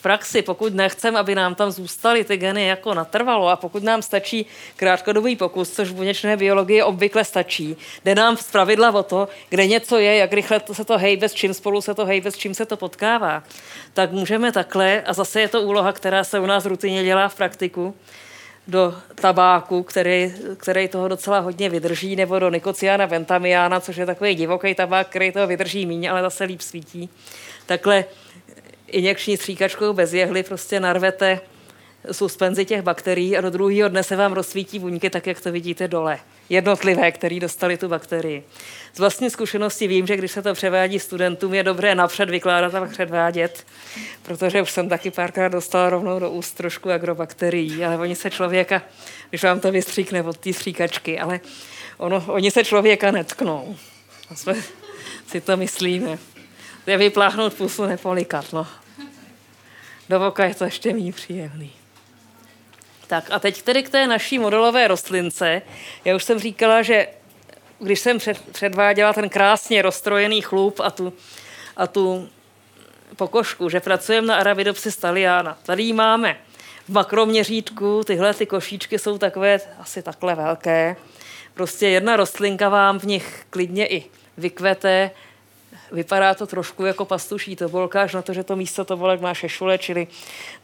praxi, pokud nechceme, aby nám tam zůstaly ty geny jako natrvalo a pokud nám stačí krátkodobý pokus, což v buněčné biologii obvykle stačí, jde nám z pravidla o to, kde něco je, jak rychle se to hejbe, s čím spolu se to hejbe, s čím se to potkává, tak můžeme takhle, a zase je to úloha, která se u nás rutině dělá v praktiku, do tabáku, který, který toho docela hodně vydrží, nebo do nikociana ventamiana, což je takový divoký tabák, který toho vydrží méně, ale zase líp svítí. Takhle injekční stříkačkou bez jehly prostě narvete suspenzi těch bakterií a do druhého dne se vám rozsvítí buňky tak, jak to vidíte dole. jednotlivé, které dostali tu bakterii. Z vlastní zkušenosti vím, že když se to převádí studentům, je dobré napřed vykládat a předvádět, protože už jsem taky párkrát dostala rovnou do úst trošku agrobakterií, ale oni se člověka, když vám to vystříkne od té stříkačky, ale ono, oni se člověka netknou. A jsme si to myslíme. Je vypláchnout pusu, nepolikat, no. Do voka je to ještě méně příjemný. Tak a teď tedy k té naší modelové rostlince. Já už jsem říkala, že když jsem před, předváděla ten krásně rozstrojený chlup a tu, a tu pokožku, že pracujeme na Arabidopsis thaliana. Tady máme v makroměřítku, tyhle ty košíčky jsou takové asi takhle velké. Prostě jedna rostlinka vám v nich klidně i vykvete, Vypadá to trošku jako pastuší tobolka, až na to, že to místo tobolek má šešule, čili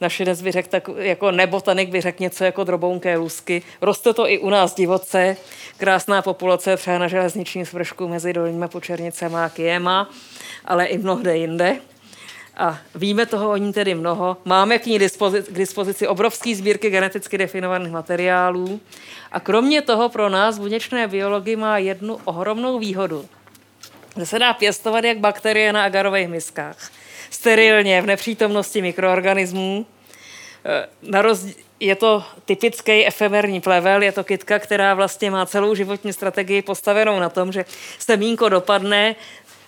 naše dnes by řekl, tak jako nebotanik by řekl něco jako drobounké lusky. Roste to i u nás divoce. Krásná populace třeba na železničním svršku mezi dolníma počernicema a Kiema, ale i mnohde jinde. A víme toho o ní tedy mnoho. Máme k ní dispozici, k dispozici obrovské sbírky geneticky definovaných materiálů. A kromě toho pro nás buněčné biology má jednu ohromnou výhodu že se dá pěstovat jak bakterie na agarových miskách. Sterilně, v nepřítomnosti mikroorganismů. E, na roz... Je to typický efemerní plevel, je to kytka, která vlastně má celou životní strategii postavenou na tom, že semínko dopadne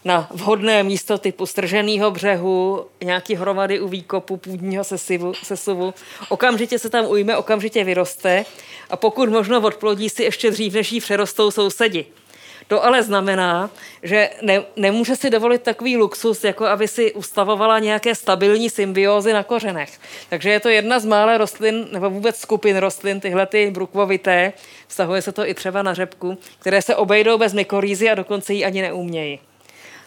na vhodné místo typu strženého břehu, nějaký hromady u výkopu půdního sesivu, sesuvu. Okamžitě se tam ujme, okamžitě vyroste a pokud možno odplodí si ještě dřív, než jí přerostou sousedi. To ale znamená, že ne, nemůže si dovolit takový luxus, jako aby si ustavovala nějaké stabilní symbiózy na kořenech. Takže je to jedna z mále rostlin, nebo vůbec skupin rostlin, tyhle ty brukvovité, vztahuje se to i třeba na řepku, které se obejdou bez mykorýzy a dokonce ji ani neumějí.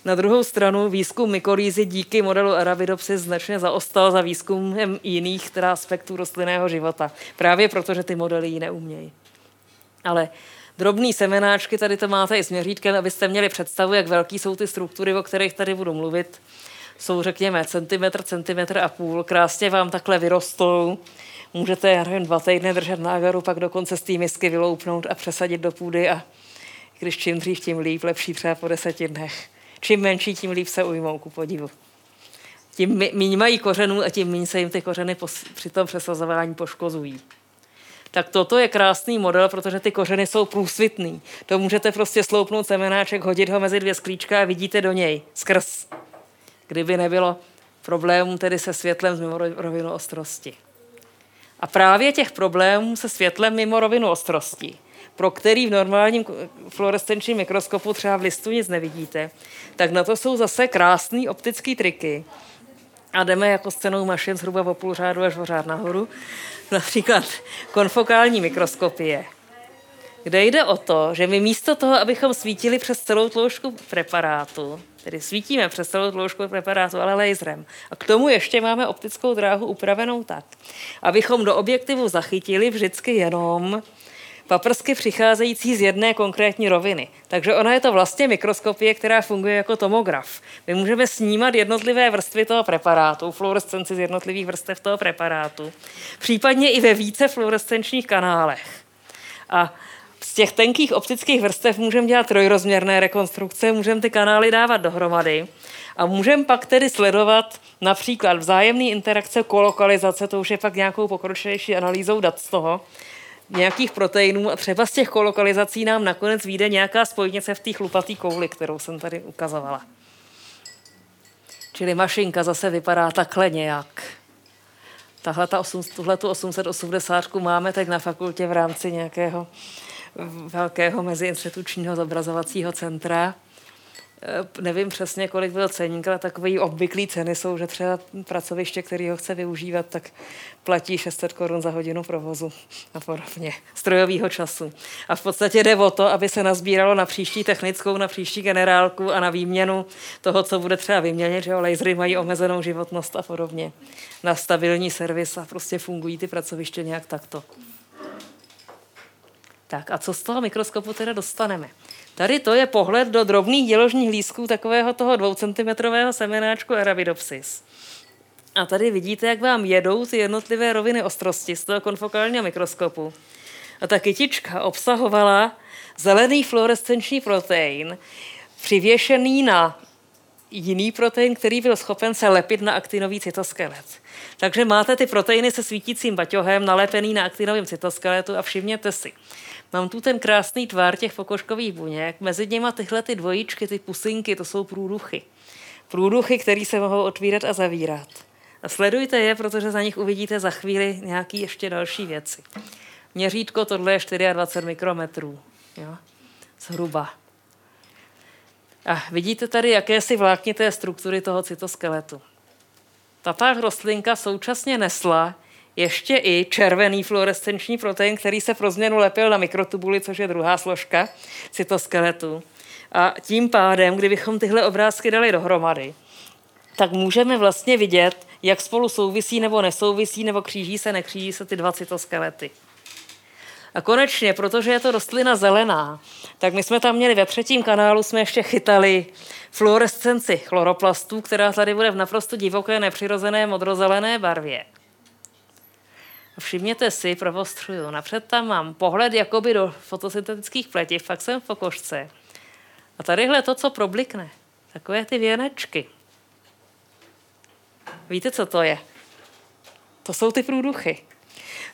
Na druhou stranu výzkum mykorýzy díky modelu Arabidopsis značně zaostal za výzkumem jiných teda aspektů rostlinného života. Právě proto, že ty modely ji neumějí. Ale drobný semenáčky, tady to máte i s měřítkem, abyste měli představu, jak velký jsou ty struktury, o kterých tady budu mluvit. Jsou, řekněme, centimetr, centimetr a půl, krásně vám takhle vyrostou. Můžete, já dva týdny držet na agaru, pak dokonce z té misky vyloupnout a přesadit do půdy a když čím dřív, tím líp, lepší třeba po deseti dnech. Čím menší, tím líp se ujmou, ku podivu. Tím méně mají kořenů a tím méně se jim ty kořeny při tom přesazování poškozují tak toto je krásný model, protože ty kořeny jsou průsvitný. To můžete prostě sloupnout semenáček, hodit ho mezi dvě sklíčka a vidíte do něj skrz. Kdyby nebylo problémů tedy se světlem mimo rovinu ostrosti. A právě těch problémů se světlem mimo rovinu ostrosti, pro který v normálním fluorescenčním mikroskopu třeba v listu nic nevidíte, tak na to jsou zase krásné optické triky. A jdeme jako scénou mašin zhruba o půl řádu až o řád nahoru například konfokální mikroskopie, kde jde o to, že my místo toho, abychom svítili přes celou tloušku preparátu, tedy svítíme přes celou tloušku preparátu, ale laserem. A k tomu ještě máme optickou dráhu upravenou tak, abychom do objektivu zachytili vždycky jenom paprsky přicházející z jedné konkrétní roviny. Takže ona je to vlastně mikroskopie, která funguje jako tomograf. My můžeme snímat jednotlivé vrstvy toho preparátu, fluorescenci z jednotlivých vrstev toho preparátu, případně i ve více fluorescenčních kanálech. A z těch tenkých optických vrstev můžeme dělat trojrozměrné rekonstrukce, můžeme ty kanály dávat dohromady a můžeme pak tedy sledovat například vzájemné interakce, kolokalizace, to už je pak nějakou pokročilejší analýzou dat z toho, nějakých proteinů a třeba z těch kolokalizací nám nakonec vyjde nějaká spojnice v té chlupatý kouli, kterou jsem tady ukazovala. Čili mašinka zase vypadá takhle nějak. Tahle ta 8, tuhle tu 880 máme tak na fakultě v rámci nějakého velkého meziinstitučního zobrazovacího centra. Eh, nevím přesně, kolik byl ceník, ale takový obvyklý ceny jsou, že třeba pracoviště, který ho chce využívat, tak platí 600 korun za hodinu provozu a podobně, strojového času. A v podstatě jde o to, aby se nazbíralo na příští technickou, na příští generálku a na výměnu toho, co bude třeba vyměnit, že jo, lasery mají omezenou životnost a podobně, na stabilní servis a prostě fungují ty pracoviště nějak takto. Tak a co z toho mikroskopu teda dostaneme? Tady to je pohled do drobných děložních lísků takového toho dvoucentimetrového semenáčku Arabidopsis. A tady vidíte, jak vám jedou ty jednotlivé roviny ostrosti z toho konfokálního mikroskopu. A ta kytička obsahovala zelený fluorescenční protein, přivěšený na jiný protein, který byl schopen se lepit na aktinový cytoskelet. Takže máte ty proteiny se svítícím baťohem nalepený na aktinovém cytoskeletu a všimněte si, mám tu ten krásný tvár těch pokožkových buněk, mezi nimi tyhle ty dvojičky, ty pusinky, to jsou průduchy. Průduchy, které se mohou otvírat a zavírat. A sledujte je, protože za nich uvidíte za chvíli nějaké ještě další věci. Měřítko tohle je 24 mikrometrů. Jo? Zhruba. A vidíte tady jakési vláknité struktury toho cytoskeletu. Tato rostlinka současně nesla ještě i červený fluorescenční protein, který se pro změnu lepil na mikrotubuli, což je druhá složka cytoskeletu. A tím pádem, kdybychom tyhle obrázky dali dohromady, tak můžeme vlastně vidět, jak spolu souvisí nebo nesouvisí, nebo kříží se, nekříží se ty dva cytoskelety. A konečně, protože je to rostlina zelená, tak my jsme tam měli ve třetím kanálu, jsme ještě chytali fluorescenci chloroplastů, která tady bude v naprosto divoké, nepřirozené modrozelené barvě. Všimněte si, provostřuju, napřed tam mám pohled jakoby do fotosyntetických pletiv, fakt jsem v pokožce. A tadyhle to, co problikne, takové ty věnečky. Víte, co to je? To jsou ty průduchy.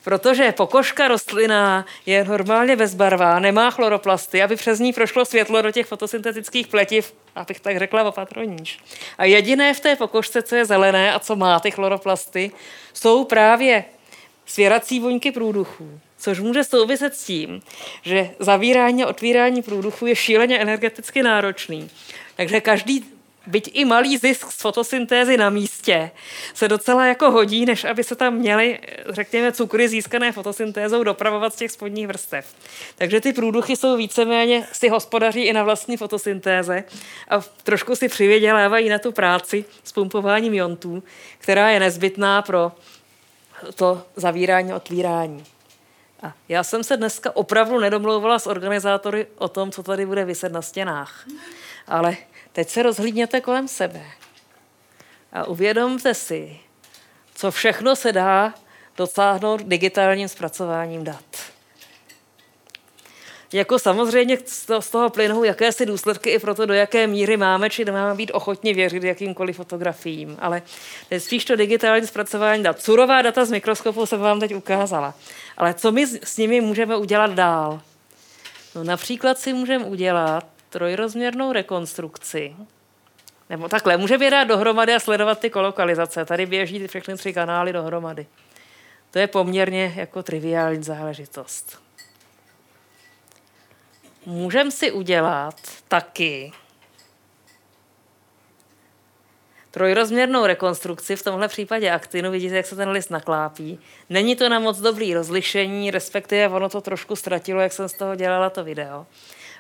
Protože pokožka rostlina je normálně bezbarvá, nemá chloroplasty, aby přes ní prošlo světlo do těch fotosyntetických pletiv, abych tak řekla opatroníž. A jediné v té pokožce, co je zelené a co má ty chloroplasty, jsou právě svěrací buňky průduchů. Což může souviset s tím, že zavírání a otvírání průduchu je šíleně energeticky náročný. Takže každý byť i malý zisk z fotosyntézy na místě se docela jako hodí, než aby se tam měly, řekněme, cukry získané fotosyntézou dopravovat z těch spodních vrstev. Takže ty průduchy jsou víceméně si hospodaří i na vlastní fotosyntéze a trošku si přivědělávají na tu práci s pumpováním jontů, která je nezbytná pro to zavírání otvírání. A já jsem se dneska opravdu nedomlouvala s organizátory o tom, co tady bude vyset na stěnách. Ale Teď se rozhlídněte kolem sebe a uvědomte si, co všechno se dá dosáhnout digitálním zpracováním dat. Jako samozřejmě z toho plynou jakési důsledky i pro to, do jaké míry máme či nemáme být ochotni věřit jakýmkoliv fotografiím. Ale spíš to digitální zpracování dat. Surová data z mikroskopu jsem vám teď ukázala. Ale co my s nimi můžeme udělat dál? No, například si můžeme udělat trojrozměrnou rekonstrukci. Nebo takhle, může je dát dohromady a sledovat ty kolokalizace. Tady běží všechny tři kanály dohromady. To je poměrně jako triviální záležitost. Můžeme si udělat taky trojrozměrnou rekonstrukci, v tomhle případě aktinu, vidíte, jak se ten list naklápí. Není to na moc dobrý rozlišení, respektive ono to trošku ztratilo, jak jsem z toho dělala to video.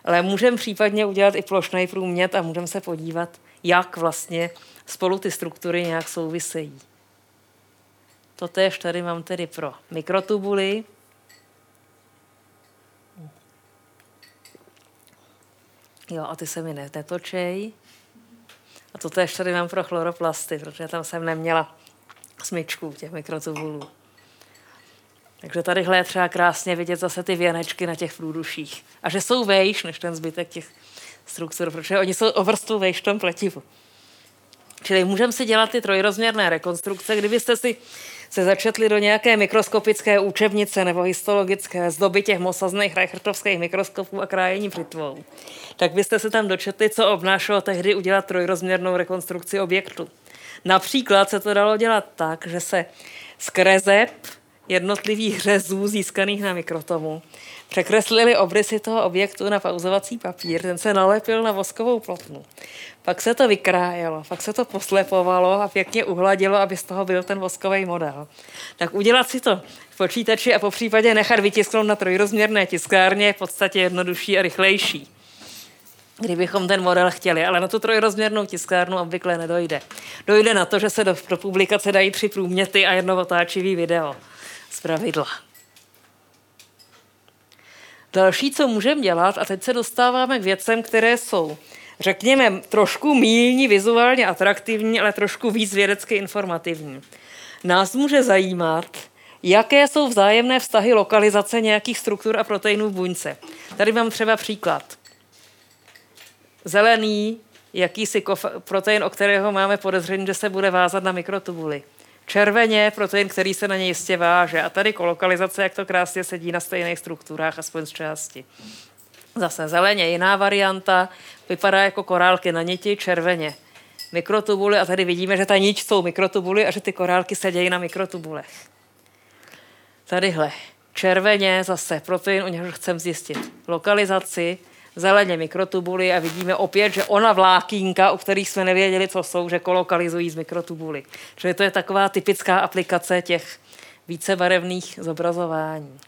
Ale můžeme případně udělat i plošný průmět a můžeme se podívat, jak vlastně spolu ty struktury nějak souvisejí. To též tady mám tedy pro mikrotubuly. Jo, a ty se mi netočej. A to tady mám pro chloroplasty, protože tam jsem neměla smyčku těch mikrotubulů. Takže tady je třeba krásně vidět zase ty věnečky na těch průduších. A že jsou vejš než ten zbytek těch struktur, protože oni jsou o vrstvu vejš v tom pletivu. Čili můžeme si dělat ty trojrozměrné rekonstrukce, kdybyste si se začetli do nějaké mikroskopické učebnice nebo histologické z doby těch mosazných reichertovských mikroskopů a krájení břitvou, tak byste se tam dočetli, co obnášelo tehdy udělat trojrozměrnou rekonstrukci objektu. Například se to dalo dělat tak, že se z krezeb jednotlivých řezů získaných na mikrotomu. Překreslili obrysy toho objektu na pauzovací papír, ten se nalepil na voskovou plotnu. Pak se to vykrájelo, pak se to poslepovalo a pěkně uhladilo, aby z toho byl ten voskový model. Tak udělat si to v počítači a po případě nechat vytisknout na trojrozměrné tiskárně je v podstatě jednodušší a rychlejší kdybychom ten model chtěli, ale na tu trojrozměrnou tiskárnu obvykle nedojde. Dojde na to, že se do, do publikace dají tři průměty a jedno otáčivý video z pravidla. Další, co můžeme dělat, a teď se dostáváme k věcem, které jsou, řekněme, trošku mílní, vizuálně atraktivní, ale trošku víc vědecky informativní. Nás může zajímat, jaké jsou vzájemné vztahy lokalizace nějakých struktur a proteinů v buňce. Tady mám třeba příklad. Zelený, jakýsi protein, o kterého máme podezření, že se bude vázat na mikrotubuly. Červeně protein, který se na něj jistě váže. A tady kolokalizace, jak to krásně sedí na stejných strukturách, aspoň z části. Zase zeleně jiná varianta, vypadá jako korálky na niti, červeně mikrotubuly a tady vidíme, že ta nič jsou mikrotubuly a že ty korálky sedějí na mikrotubulech. Tadyhle červeně zase protein, u něhož chceme zjistit lokalizaci, zeleně mikrotubuly a vidíme opět, že ona vlákínka, u kterých jsme nevěděli, co jsou, že kolokalizují z mikrotubuly. Čili to je taková typická aplikace těch vícebarevných zobrazování.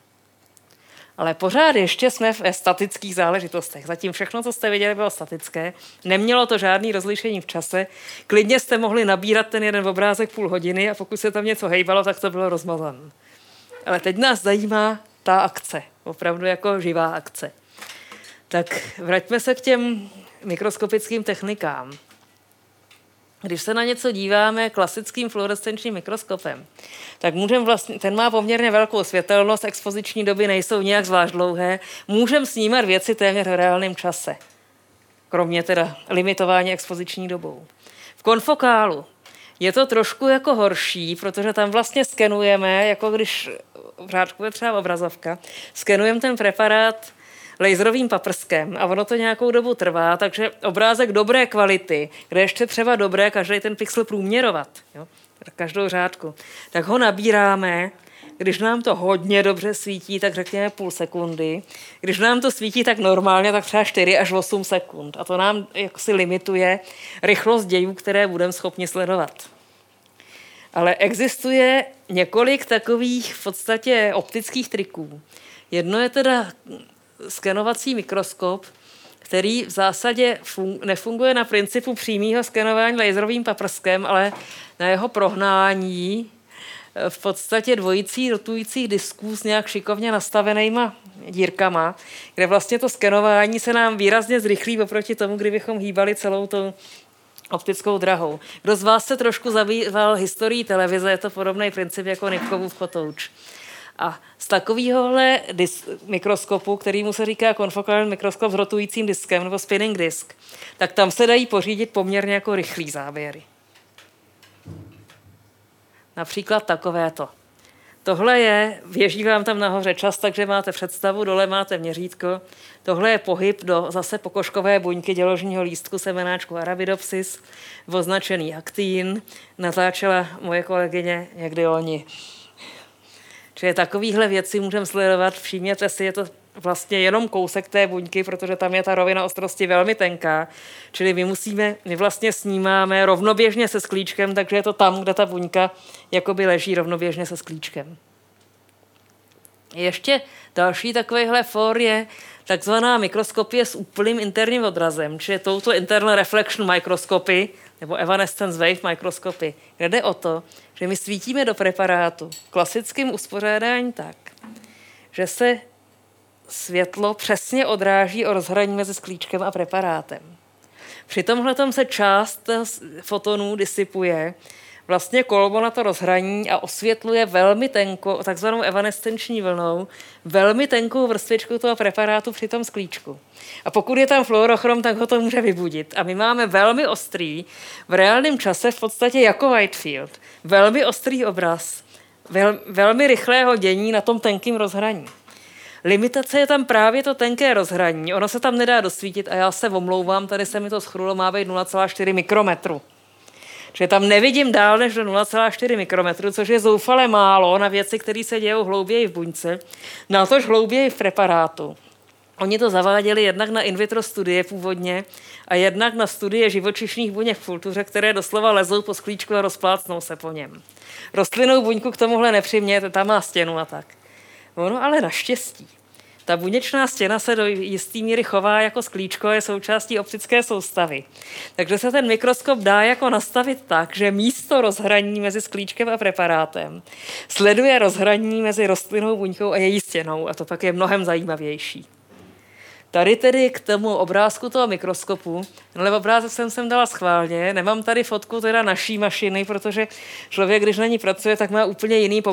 Ale pořád ještě jsme v statických záležitostech. Zatím všechno, co jste viděli, bylo statické. Nemělo to žádný rozlišení v čase. Klidně jste mohli nabírat ten jeden obrázek půl hodiny a pokud se tam něco hejbalo, tak to bylo rozmazané. Ale teď nás zajímá ta akce. Opravdu jako živá akce. Tak vraťme se k těm mikroskopickým technikám. Když se na něco díváme klasickým fluorescenčním mikroskopem, tak můžeme vlastně, ten má poměrně velkou světelnost, expoziční doby nejsou nějak zvlášť dlouhé, můžeme snímat věci téměř v reálném čase, kromě teda limitování expoziční dobou. V konfokálu je to trošku jako horší, protože tam vlastně skenujeme, jako když v řádku je třeba obrazovka, skenujeme ten preparát laserovým paprskem a ono to nějakou dobu trvá, takže obrázek dobré kvality, kde ještě třeba dobré každý ten pixel průměrovat, jo, každou řádku, tak ho nabíráme, když nám to hodně dobře svítí, tak řekněme půl sekundy. Když nám to svítí tak normálně, tak třeba 4 až 8 sekund. A to nám jaksi limituje rychlost dějů, které budeme schopni sledovat. Ale existuje několik takových v podstatě optických triků. Jedno je teda skenovací mikroskop, který v zásadě fun- nefunguje na principu přímého skenování laserovým paprskem, ale na jeho prohnání eh, v podstatě dvojicí rotujících disků s nějak šikovně nastavenýma dírkama, kde vlastně to skenování se nám výrazně zrychlí oproti tomu, kdybychom hýbali celou tou optickou drahou. Kdo z vás se trošku zabýval historií televize, je to podobný princip jako Nipkovův kotouč. A z takovéhohle mikroskopu, který mu se říká konfokální mikroskop s rotujícím diskem nebo spinning disk, tak tam se dají pořídit poměrně jako rychlý záběry. Například takovéto. Tohle je, věží vám tam nahoře čas, takže máte představu, dole máte měřítko. Tohle je pohyb do zase pokožkové buňky děložního lístku semenáčku Arabidopsis, označený aktín. Natáčela moje kolegyně někdy oni. Čili takovýhle věci můžeme sledovat. Všimněte si, je to vlastně jenom kousek té buňky, protože tam je ta rovina ostrosti velmi tenká. Čili my musíme, my vlastně snímáme rovnoběžně se sklíčkem, takže je to tam, kde ta buňka jakoby leží rovnoběžně se sklíčkem. Ještě další takovýhle for je takzvaná mikroskopie s úplným interním odrazem, čili touto internal reflection microscopy, nebo evanescence wave microscopy, kde jde o to, že my svítíme do preparátu klasickým uspořádání tak, že se světlo přesně odráží o rozhraní mezi sklíčkem a preparátem. Při tomhle se část fotonů disipuje vlastně kolbo na to rozhraní a osvětluje velmi tenkou, takzvanou evanescenční vlnou, velmi tenkou vrstvičku toho preparátu při tom sklíčku. A pokud je tam fluorochrom, tak ho to může vybudit. A my máme velmi ostrý, v reálném čase v podstatě jako Whitefield, velmi ostrý obraz, vel, velmi rychlého dění na tom tenkým rozhraní. Limitace je tam právě to tenké rozhraní. Ono se tam nedá dosvítit a já se omlouvám, tady se mi to schrulo, má být 0,4 mikrometru. Že tam nevidím dál než do 0,4 mikrometru, což je zoufale málo na věci, které se dějí hlouběji v buňce, na tož hlouběji v preparátu. Oni to zaváděli jednak na in vitro studie původně a jednak na studie živočišných buněk v kultuře, které doslova lezou po sklíčku a rozplácnou se po něm. Rostlinnou buňku k tomuhle nepřimějete, tam má stěnu a tak. Ono ale naštěstí ta buněčná stěna se do jisté míry chová jako sklíčko, je součástí optické soustavy. Takže se ten mikroskop dá jako nastavit tak, že místo rozhraní mezi sklíčkem a preparátem sleduje rozhraní mezi rostlinnou buňkou a její stěnou a to pak je mnohem zajímavější. Tady tedy k tomu obrázku toho mikroskopu, tenhle obrázek jsem sem dala schválně, nemám tady fotku teda naší mašiny, protože člověk, když na ní pracuje, tak má úplně jiný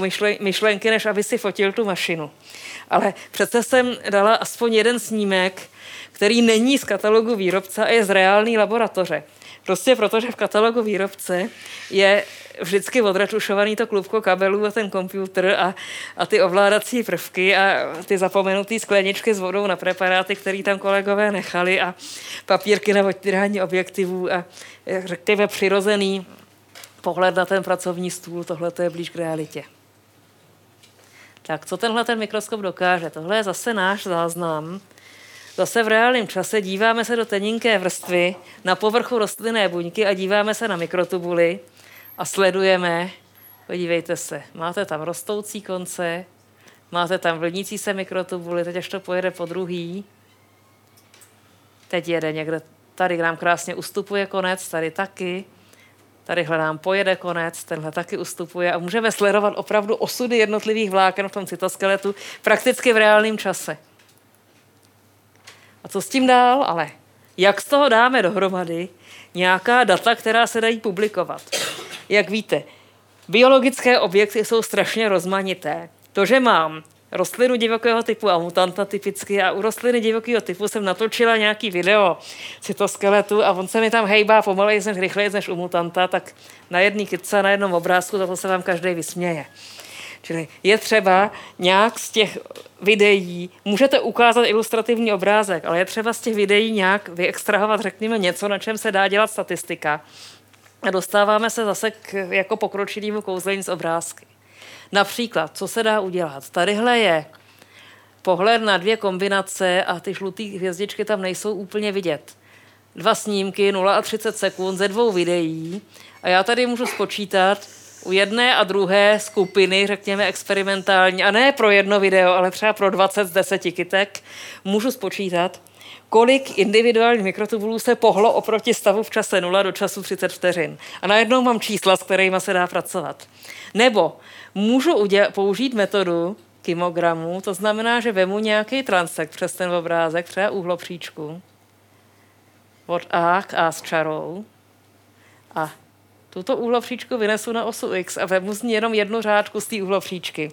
myšlenky, než aby si fotil tu mašinu. Ale přece jsem dala aspoň jeden snímek, který není z katalogu výrobce a je z reální laboratoře. Prostě protože v katalogu výrobce je vždycky odratušovaný to klubko kabelů a ten počítač a, a ty ovládací prvky a ty zapomenuté skleničky s vodou na preparáty, které tam kolegové nechali a papírky na odtírání objektivů a řekněme přirozený pohled na ten pracovní stůl, tohle je blíž k realitě. Tak co tenhle ten mikroskop dokáže? Tohle je zase náš záznam Zase v reálném čase díváme se do teninké vrstvy na povrchu rostlinné buňky a díváme se na mikrotubuly a sledujeme, podívejte se, máte tam rostoucí konce, máte tam vlnící se mikrotubuly, teď až to pojede po druhý, teď jede někde, tady nám krásně ustupuje konec, tady taky, tady hledám pojede konec, tenhle taky ustupuje a můžeme sledovat opravdu osudy jednotlivých vláken v tom cytoskeletu prakticky v reálném čase. A co s tím dál? Ale jak z toho dáme dohromady nějaká data, která se dají publikovat? Jak víte, biologické objekty jsou strašně rozmanité. To, že mám rostlinu divokého typu a mutanta typicky a u rostliny divokého typu jsem natočila nějaký video cytoskeletu a on se mi tam hejbá pomaleji než rychleji než u mutanta, tak na jedný kytce, na jednom obrázku, to se vám každý vysměje. Čili je třeba nějak z těch videí, můžete ukázat ilustrativní obrázek, ale je třeba z těch videí nějak vyextrahovat, řekněme, něco, na čem se dá dělat statistika. A dostáváme se zase k jako pokročilému kouzlení z obrázky. Například, co se dá udělat? Tadyhle je pohled na dvě kombinace a ty žluté hvězdičky tam nejsou úplně vidět. Dva snímky, 0 a 30 sekund ze dvou videí a já tady můžu spočítat, u jedné a druhé skupiny, řekněme experimentální, a ne pro jedno video, ale třeba pro 20 z 10 kytek, můžu spočítat, kolik individuálních mikrotubulů se pohlo oproti stavu v čase 0 do času 30 vteřin. A najednou mám čísla, s kterými se dá pracovat. Nebo můžu použít metodu kimogramu, to znamená, že vemu nějaký transekt přes ten obrázek, třeba úhlopříčku, od A k A s čarou a tuto úhlovříčku vynesu na osu X a vezmu z ní jenom jednu řádku z té úhlovříčky.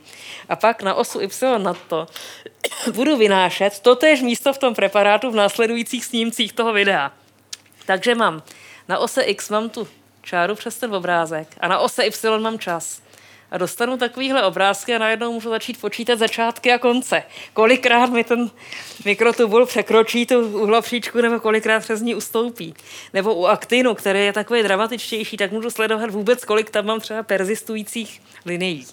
A pak na osu Y na to budu vynášet totéž místo v tom preparátu v následujících snímcích toho videa. Takže mám na ose X mám tu čáru přes ten obrázek a na ose Y mám čas a dostanu takovýhle obrázky a najednou můžu začít počítat začátky a konce. Kolikrát mi ten mikrotubul překročí tu uhlovříčku nebo kolikrát přes ní ustoupí. Nebo u aktinu, který je takový dramatičtější, tak můžu sledovat vůbec, kolik tam mám třeba persistujících linií.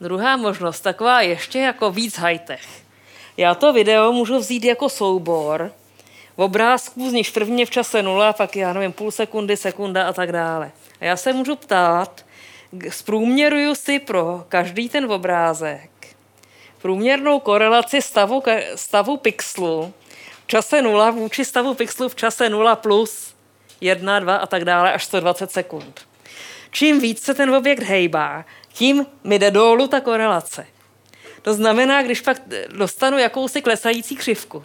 Druhá možnost, taková ještě jako víc high-tech. Já to video můžu vzít jako soubor, obrázků, z nich první v čase nula, pak já nevím, půl sekundy, sekunda a tak dále. A já se můžu ptát, zprůměruju si pro každý ten obrázek průměrnou korelaci stavu, stavu pixelu v čase 0 vůči stavu pixelu v čase 0 plus 1, 2 a tak dále až 120 sekund. Čím víc se ten objekt hejbá, tím mi jde dolů ta korelace. To znamená, když pak dostanu jakousi klesající křivku,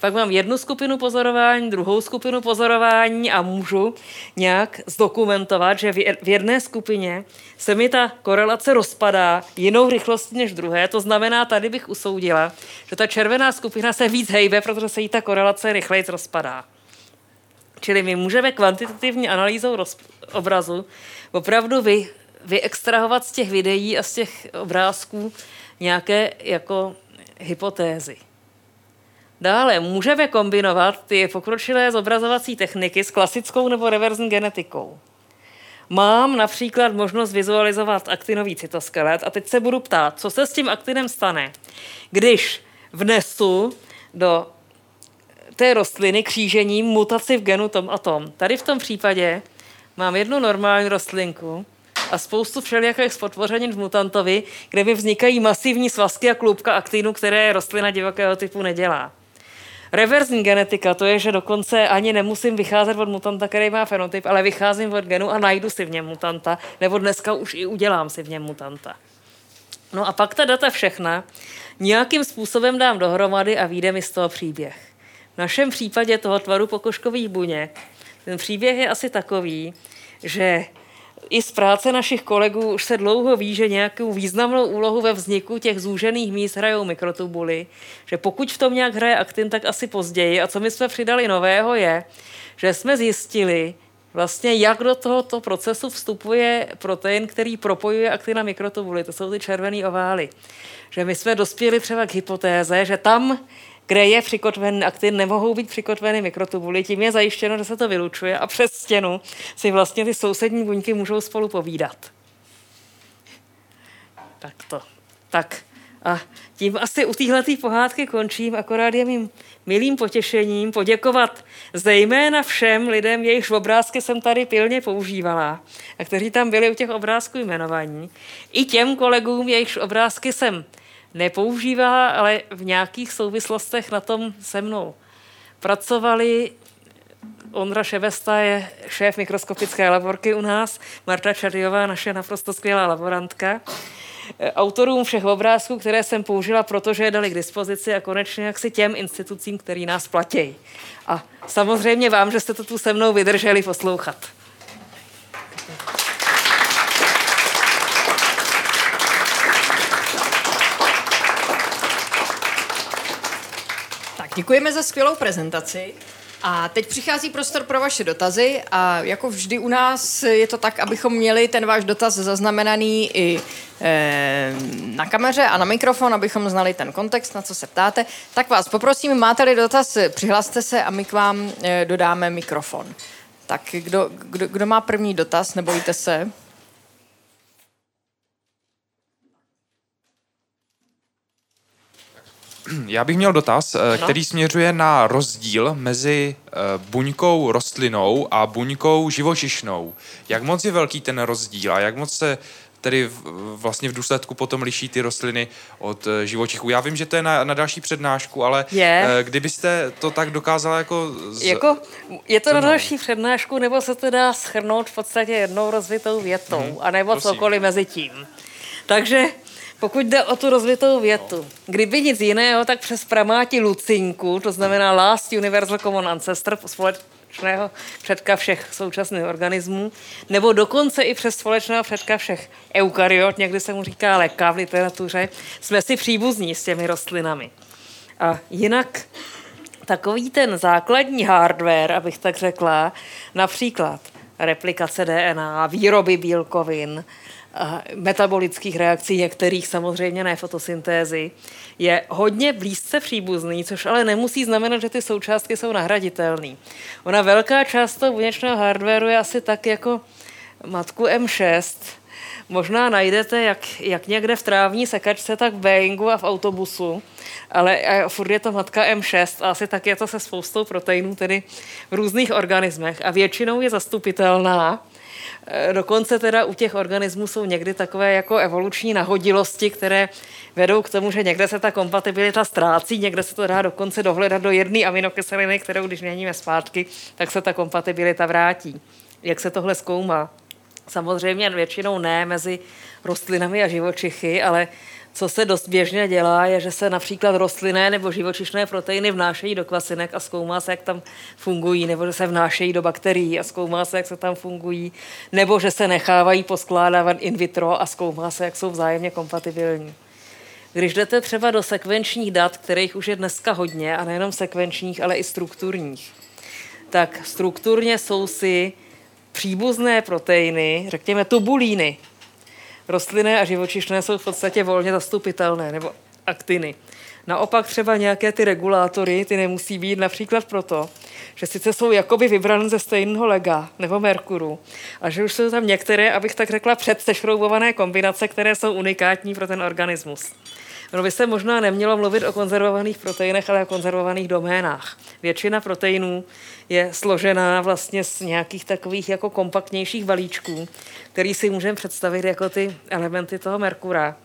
pak mám jednu skupinu pozorování, druhou skupinu pozorování a můžu nějak zdokumentovat, že v jedné skupině se mi ta korelace rozpadá jinou rychlostí než druhé. To znamená, tady bych usoudila, že ta červená skupina se víc hejbe, protože se jí ta korelace rychleji rozpadá. Čili my můžeme kvantitativní analýzou roz, obrazu opravdu vy, vyextrahovat z těch videí a z těch obrázků nějaké jako hypotézy. Dále můžeme kombinovat ty pokročilé zobrazovací techniky s klasickou nebo reverzní genetikou. Mám například možnost vizualizovat aktinový cytoskelet a teď se budu ptát, co se s tím aktinem stane, když vnesu do té rostliny křížením mutaci v genu tom a tom. Tady v tom případě mám jednu normální rostlinku a spoustu všelijakých spotvořenin v mutantovi, kde mi vznikají masivní svazky a klubka aktinu, které rostlina divokého typu nedělá. Reverzní genetika, to je, že dokonce ani nemusím vycházet od mutanta, který má fenotyp, ale vycházím od genu a najdu si v něm mutanta, nebo dneska už i udělám si v něm mutanta. No a pak ta data všechna nějakým způsobem dám dohromady a vyjde mi z toho příběh. V našem případě toho tvaru pokožkových buněk, ten příběh je asi takový, že i z práce našich kolegů už se dlouho ví, že nějakou významnou úlohu ve vzniku těch zúžených míst hrajou mikrotubuly, že pokud v tom nějak hraje aktin, tak asi později. A co my jsme přidali nového je, že jsme zjistili, vlastně jak do tohoto procesu vstupuje protein, který propojuje aktina mikrotubuly. To jsou ty červené ovály. Že my jsme dospěli třeba k hypotéze, že tam kde je přikotvený aktin, nemohou být přikotveny mikrotubuly, tím je zajištěno, že se to vylučuje a přes stěnu si vlastně ty sousední buňky můžou spolu povídat. Tak to. Tak a tím asi u téhle pohádky končím, akorát je mým milým potěšením poděkovat zejména všem lidem, jejichž obrázky jsem tady pilně používala a kteří tam byli u těch obrázků jmenovaní. I těm kolegům, jejichž obrázky jsem nepoužívá, ale v nějakých souvislostech na tom se mnou pracovali. Ondra Ševesta je šéf mikroskopické laborky u nás, Marta Čaryová, naše naprosto skvělá laborantka. Autorům všech obrázků, které jsem použila, protože je dali k dispozici a konečně jak si těm institucím, který nás platí. A samozřejmě vám, že jste to tu se mnou vydrželi poslouchat. Děkujeme za skvělou prezentaci. A teď přichází prostor pro vaše dotazy a jako vždy u nás je to tak, abychom měli ten váš dotaz zaznamenaný i e, na kameře a na mikrofon, abychom znali ten kontext, na co se ptáte. Tak vás poprosím, máte-li dotaz, přihlaste se a my k vám e, dodáme mikrofon. Tak kdo, kdo, kdo má první dotaz, nebojte se. Já bych měl dotaz, eh, který směřuje na rozdíl mezi eh, buňkou rostlinou a buňkou živočišnou. Jak moc je velký ten rozdíl a jak moc se tedy vlastně v důsledku potom liší ty rostliny od eh, živočichů. Já vím, že to je na, na další přednášku, ale je. kdybyste to tak dokázala jako... Z... jako je to na další přednášku, nebo se to dá schrnout v podstatě jednou rozvitou větou, hmm, anebo prosím. cokoliv mezi tím. Takže pokud jde o tu rozvitou větu, kdyby nic jiného, tak přes pramáti Lucinku, to znamená Last Universal Common Ancestor, společného předka všech současných organismů, nebo dokonce i přes společného předka všech eukaryot, někdy se mu říká léka v literatuře, jsme si příbuzní s těmi rostlinami. A jinak takový ten základní hardware, abych tak řekla, například replikace DNA, výroby bílkovin, metabolických reakcí, některých samozřejmě ne fotosyntézy, je hodně blízce příbuzný, což ale nemusí znamenat, že ty součástky jsou nahraditelné. Ona velká část toho buněčného hardwareu je asi tak jako matku M6, možná najdete jak, jak někde v trávní sekačce, tak v Boeingu a v autobusu, ale furt je to matka M6 a asi tak je to se spoustou proteinů, tedy v různých organismech a většinou je zastupitelná dokonce teda u těch organismů jsou někdy takové jako evoluční nahodilosti, které vedou k tomu, že někde se ta kompatibilita ztrácí, někde se to dá dokonce dohledat do jedné aminokyseliny, kterou když měníme zpátky, tak se ta kompatibilita vrátí. Jak se tohle zkoumá? Samozřejmě většinou ne mezi rostlinami a živočichy, ale co se dost běžně dělá, je, že se například rostlinné nebo živočišné proteiny vnášejí do kvasinek a zkoumá se, jak tam fungují, nebo že se vnášejí do bakterií a zkoumá se, jak se tam fungují, nebo že se nechávají poskládávat in vitro a zkoumá se, jak jsou vzájemně kompatibilní. Když jdete třeba do sekvenčních dat, kterých už je dneska hodně, a nejenom sekvenčních, ale i strukturních, tak strukturně jsou si příbuzné proteiny, řekněme tubulíny, rostlinné a živočišné jsou v podstatě volně zastupitelné, nebo aktiny. Naopak třeba nějaké ty regulátory, ty nemusí být například proto, že sice jsou jakoby vybrané ze stejného lega nebo merkuru, a že už jsou tam některé, abych tak řekla, předsešroubované kombinace, které jsou unikátní pro ten organismus. No by se možná nemělo mluvit o konzervovaných proteinech, ale o konzervovaných doménách. Většina proteinů je složená vlastně z nějakých takových jako kompaktnějších balíčků, který si můžeme představit jako ty elementy toho Merkura.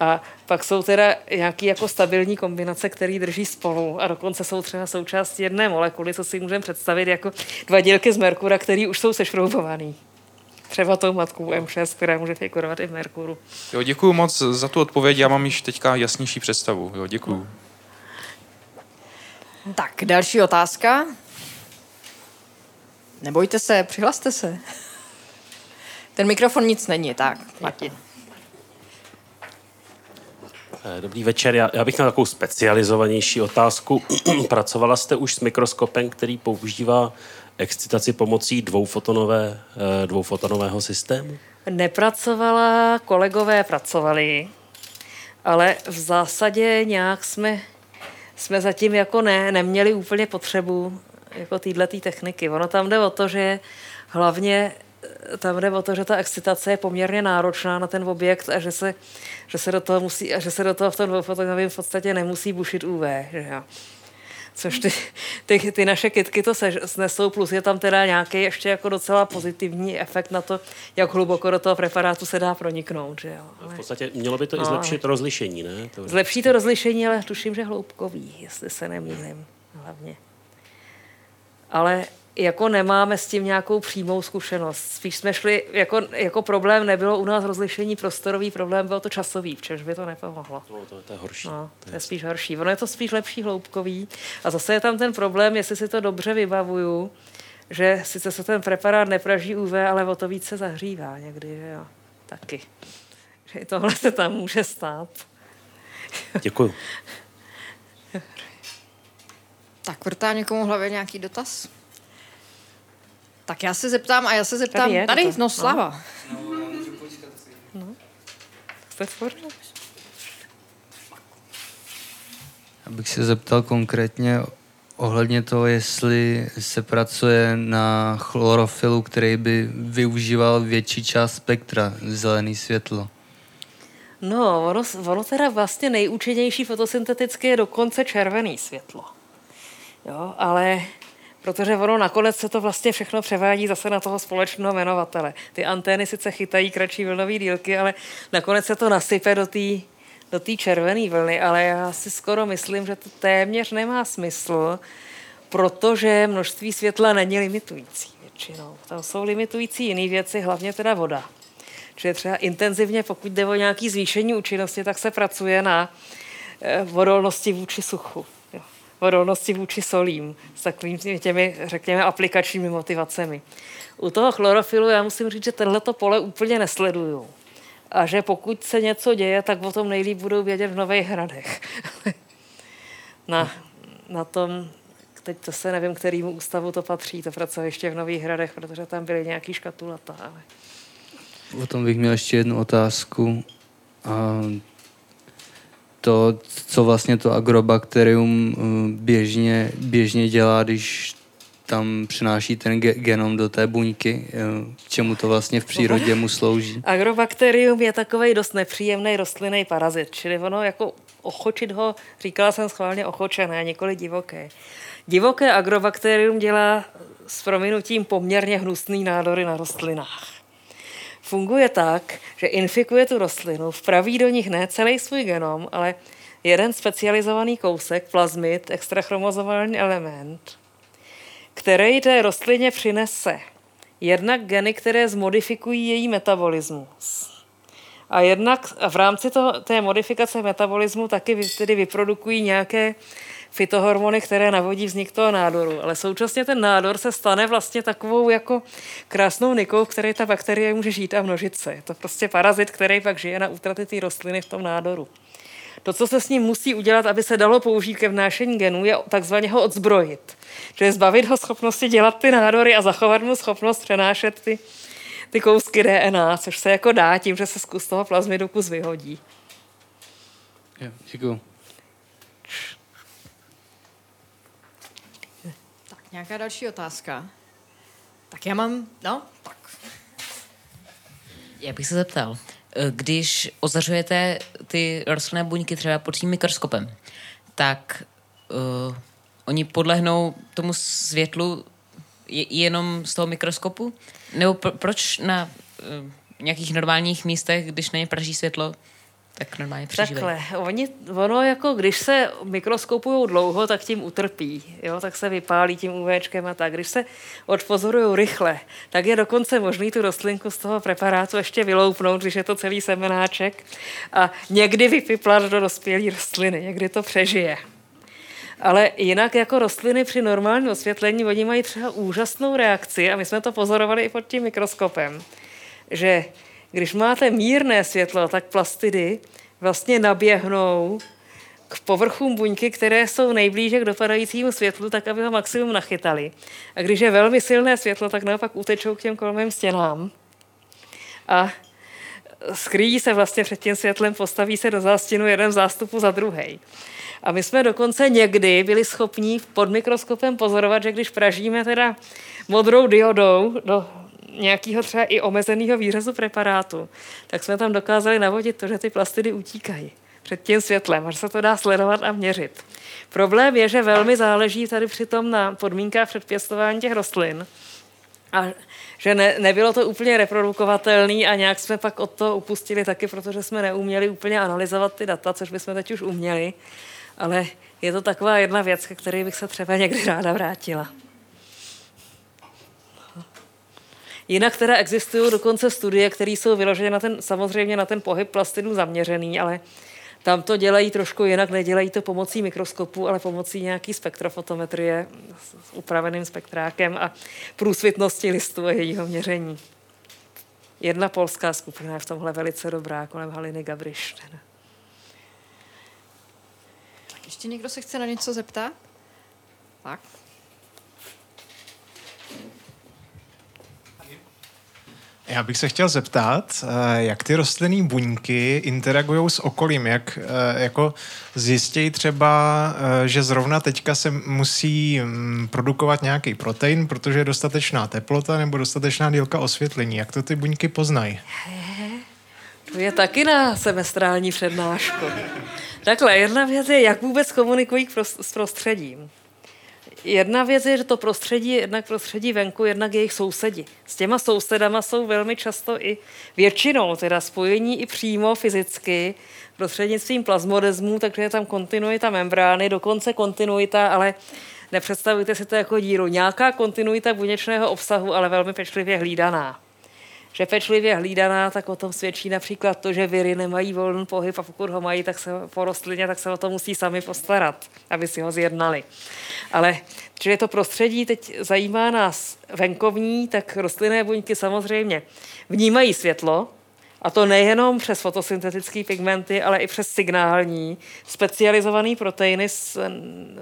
A pak jsou teda nějaké jako stabilní kombinace, které drží spolu a dokonce jsou třeba součástí jedné molekuly, co si můžeme představit jako dva dílky z Merkura, které už jsou sešroubované. Třeba tou matkou M6, která může figurovat i v Merkuru. Jo, děkuji moc za tu odpověď, já mám již teďka jasnější představu. Jo, děkuji. Tak, další otázka. Nebojte se, přihlaste se. Ten mikrofon nic není, tak, Martin. Eh, dobrý večer, já, já bych měl takovou specializovanější otázku. Pracovala jste už s mikroskopem, který používá excitaci pomocí dvoufotonové, eh, dvoufotonového systému? Nepracovala, kolegové pracovali, ale v zásadě nějak jsme, jsme zatím jako ne, neměli úplně potřebu jako této techniky. Ono tam jde o to, že hlavně tam jde o to, že ta excitace je poměrně náročná na ten objekt a že se, že se do toho musí, a že se do toho v tom dvoufotonovém v podstatě nemusí bušit UV. Že jo. Což ty, ty, ty, naše kitky to se, snesou, plus je tam teda nějaký ještě jako docela pozitivní efekt na to, jak hluboko do toho preparátu se dá proniknout. Že jo. Ale... V podstatě mělo by to no, i zlepšit rozlišení, ne? To... Zlepší to rozlišení, ale tuším, že hloubkový, jestli se nemýlím hlavně. Ale jako nemáme s tím nějakou přímou zkušenost. Spíš jsme šli, jako, jako problém nebylo u nás rozlišení prostorový, problém byl to časový, v čemž by to nepomohlo. No, to, to je horší. No, to je spíš horší. Ono je to spíš lepší hloubkový. A zase je tam ten problém, jestli si to dobře vybavuju, že sice se ten preparát nepraží UV, ale o to více zahřívá někdy, že jo. Taky. Že i tohle se tam může stát. Děkuju. tak vrtá někomu v hlavě nějaký dotaz? Tak já se zeptám a já se zeptám. Tady, je, tady no, Slava. No, no. Abych se zeptal konkrétně ohledně toho, jestli se pracuje na chlorofilu, který by využíval větší část spektra zelený světlo. No, ono, ono teda vlastně nejúčinnější fotosyntetické je dokonce červený světlo. Jo, ale protože ono nakonec se to vlastně všechno převádí zase na toho společného jmenovatele. Ty antény sice chytají kratší vlnové dílky, ale nakonec se to nasype do té do té červené vlny, ale já si skoro myslím, že to téměř nemá smysl, protože množství světla není limitující většinou. Tam jsou limitující jiné věci, hlavně teda voda. Čili třeba intenzivně, pokud jde o nějaké zvýšení účinnosti, tak se pracuje na eh, odolnosti vůči suchu odolnosti vůči solím s takovými těmi, řekněme, aplikačními motivacemi. U toho chlorofilu já musím říct, že tenhleto pole úplně nesleduju. A že pokud se něco děje, tak o tom nejlíp budou vědět v Nových hradech. na, na tom, teď to se nevím, kterýmu ústavu to patří, to pracuje ještě v Nových hradech, protože tam byly nějaký škatulata. Ale... O tom bych měl ještě jednu otázku. A to, co vlastně to agrobakterium eh, běžně, běžně dělá, když tam přináší ten ge- genom do té buňky, eh, k čemu to vlastně v přírodě mu slouží. Agrobakterium je takový dost nepříjemný rostlinný parazit, čili ono jako ochočit ho, říkala jsem schválně ochočené, nikoli divoké. Divoké agrobakterium dělá s prominutím poměrně hnusný nádory na rostlinách funguje tak, že infikuje tu rostlinu, vpraví do nich ne celý svůj genom, ale jeden specializovaný kousek, plazmid, extrachromozomální element, který té rostlině přinese jednak geny, které zmodifikují její metabolismus. A jednak v rámci toho, té modifikace metabolismu taky tedy vyprodukují nějaké fitohormony, které navodí vznik toho nádoru. Ale současně ten nádor se stane vlastně takovou jako krásnou nikou, v které ta bakterie může žít a množit se. Je to prostě parazit, který pak žije na útraty té rostliny v tom nádoru. To, co se s ním musí udělat, aby se dalo použít ke vnášení genů, je takzvaně ho odzbrojit. Čili zbavit ho schopnosti dělat ty nádory a zachovat mu schopnost přenášet ty, ty kousky DNA, což se jako dá tím, že se z toho plazmidu kus vyhodí. děkuji. Nějaká další otázka? Tak já mám, no, tak. Já bych se zeptal, eh, když ozařujete ty rostlinné buňky třeba pod tím mikroskopem, tak uh, oni podlehnou tomu světlu jenom z toho mikroskopu? Nebo pro, proč na uh, nějakých normálních místech, když na ně praží světlo, tak normálně přežívají. Takhle, oni, ono jako, když se mikroskopují dlouho, tak tím utrpí, jo, tak se vypálí tím UVčkem a tak. Když se odpozorují rychle, tak je dokonce možný tu rostlinku z toho preparátu ještě vyloupnout, když je to celý semenáček a někdy vypiplat do dospělé rostliny, někdy to přežije. Ale jinak jako rostliny při normálním osvětlení, oni mají třeba úžasnou reakci a my jsme to pozorovali i pod tím mikroskopem, že když máte mírné světlo, tak plastidy vlastně naběhnou k povrchům buňky, které jsou nejblíže k dopadajícímu světlu, tak aby ho maximum nachytali. A když je velmi silné světlo, tak naopak utečou k těm kolmým stěnám. A skrýjí se vlastně před tím světlem, postaví se do zástěnu jeden zástupu za druhý. A my jsme dokonce někdy byli schopni pod mikroskopem pozorovat, že když pražíme teda modrou diodou do nějakého třeba i omezeného výřezu preparátu, tak jsme tam dokázali navodit to, že ty plastidy utíkají před tím světlem, že se to dá sledovat a měřit. Problém je, že velmi záleží tady přitom na podmínkách předpěstování těch rostlin a že ne, nebylo to úplně reprodukovatelné a nějak jsme pak od toho upustili taky, protože jsme neuměli úplně analyzovat ty data, což bychom teď už uměli, ale je to taková jedna věc, ke které bych se třeba někdy ráda vrátila. Jinak teda existují dokonce studie, které jsou vyložené na ten, samozřejmě na ten pohyb plastidů zaměřený, ale tam to dělají trošku jinak, nedělají to pomocí mikroskopu, ale pomocí nějaký spektrofotometrie s upraveným spektrákem a průsvitnosti listu a jejího měření. Jedna polská skupina je v tomhle velice dobrá, kolem Haliny Gabriš. Ještě někdo se chce na něco zeptat? Tak. Já bych se chtěl zeptat, eh, jak ty rostlinné buňky interagují s okolím, jak eh, jako zjistějí třeba, eh, že zrovna teďka se musí mm, produkovat nějaký protein, protože je dostatečná teplota nebo dostatečná dílka osvětlení. Jak to ty buňky poznají? To je taky na semestrální přednášku. Takhle, jedna věc je, jak vůbec komunikují s prostředím. Jedna věc je, že to prostředí je jednak prostředí venku, jednak jejich sousedi. S těma sousedama jsou velmi často i většinou teda spojení i přímo fyzicky prostřednictvím plazmodezmů, takže je tam kontinuita membrány, dokonce kontinuita, ale nepředstavujte si to jako díru. Nějaká kontinuita buněčného obsahu, ale velmi pečlivě hlídaná že pečlivě hlídaná, tak o tom svědčí například to, že viry nemají volný pohyb a pokud ho mají tak se po rostlině, tak se o to musí sami postarat, aby si ho zjednali. Ale je to prostředí teď zajímá nás venkovní, tak rostlinné buňky samozřejmě vnímají světlo, a to nejenom přes fotosyntetické pigmenty, ale i přes signální, specializované proteiny s,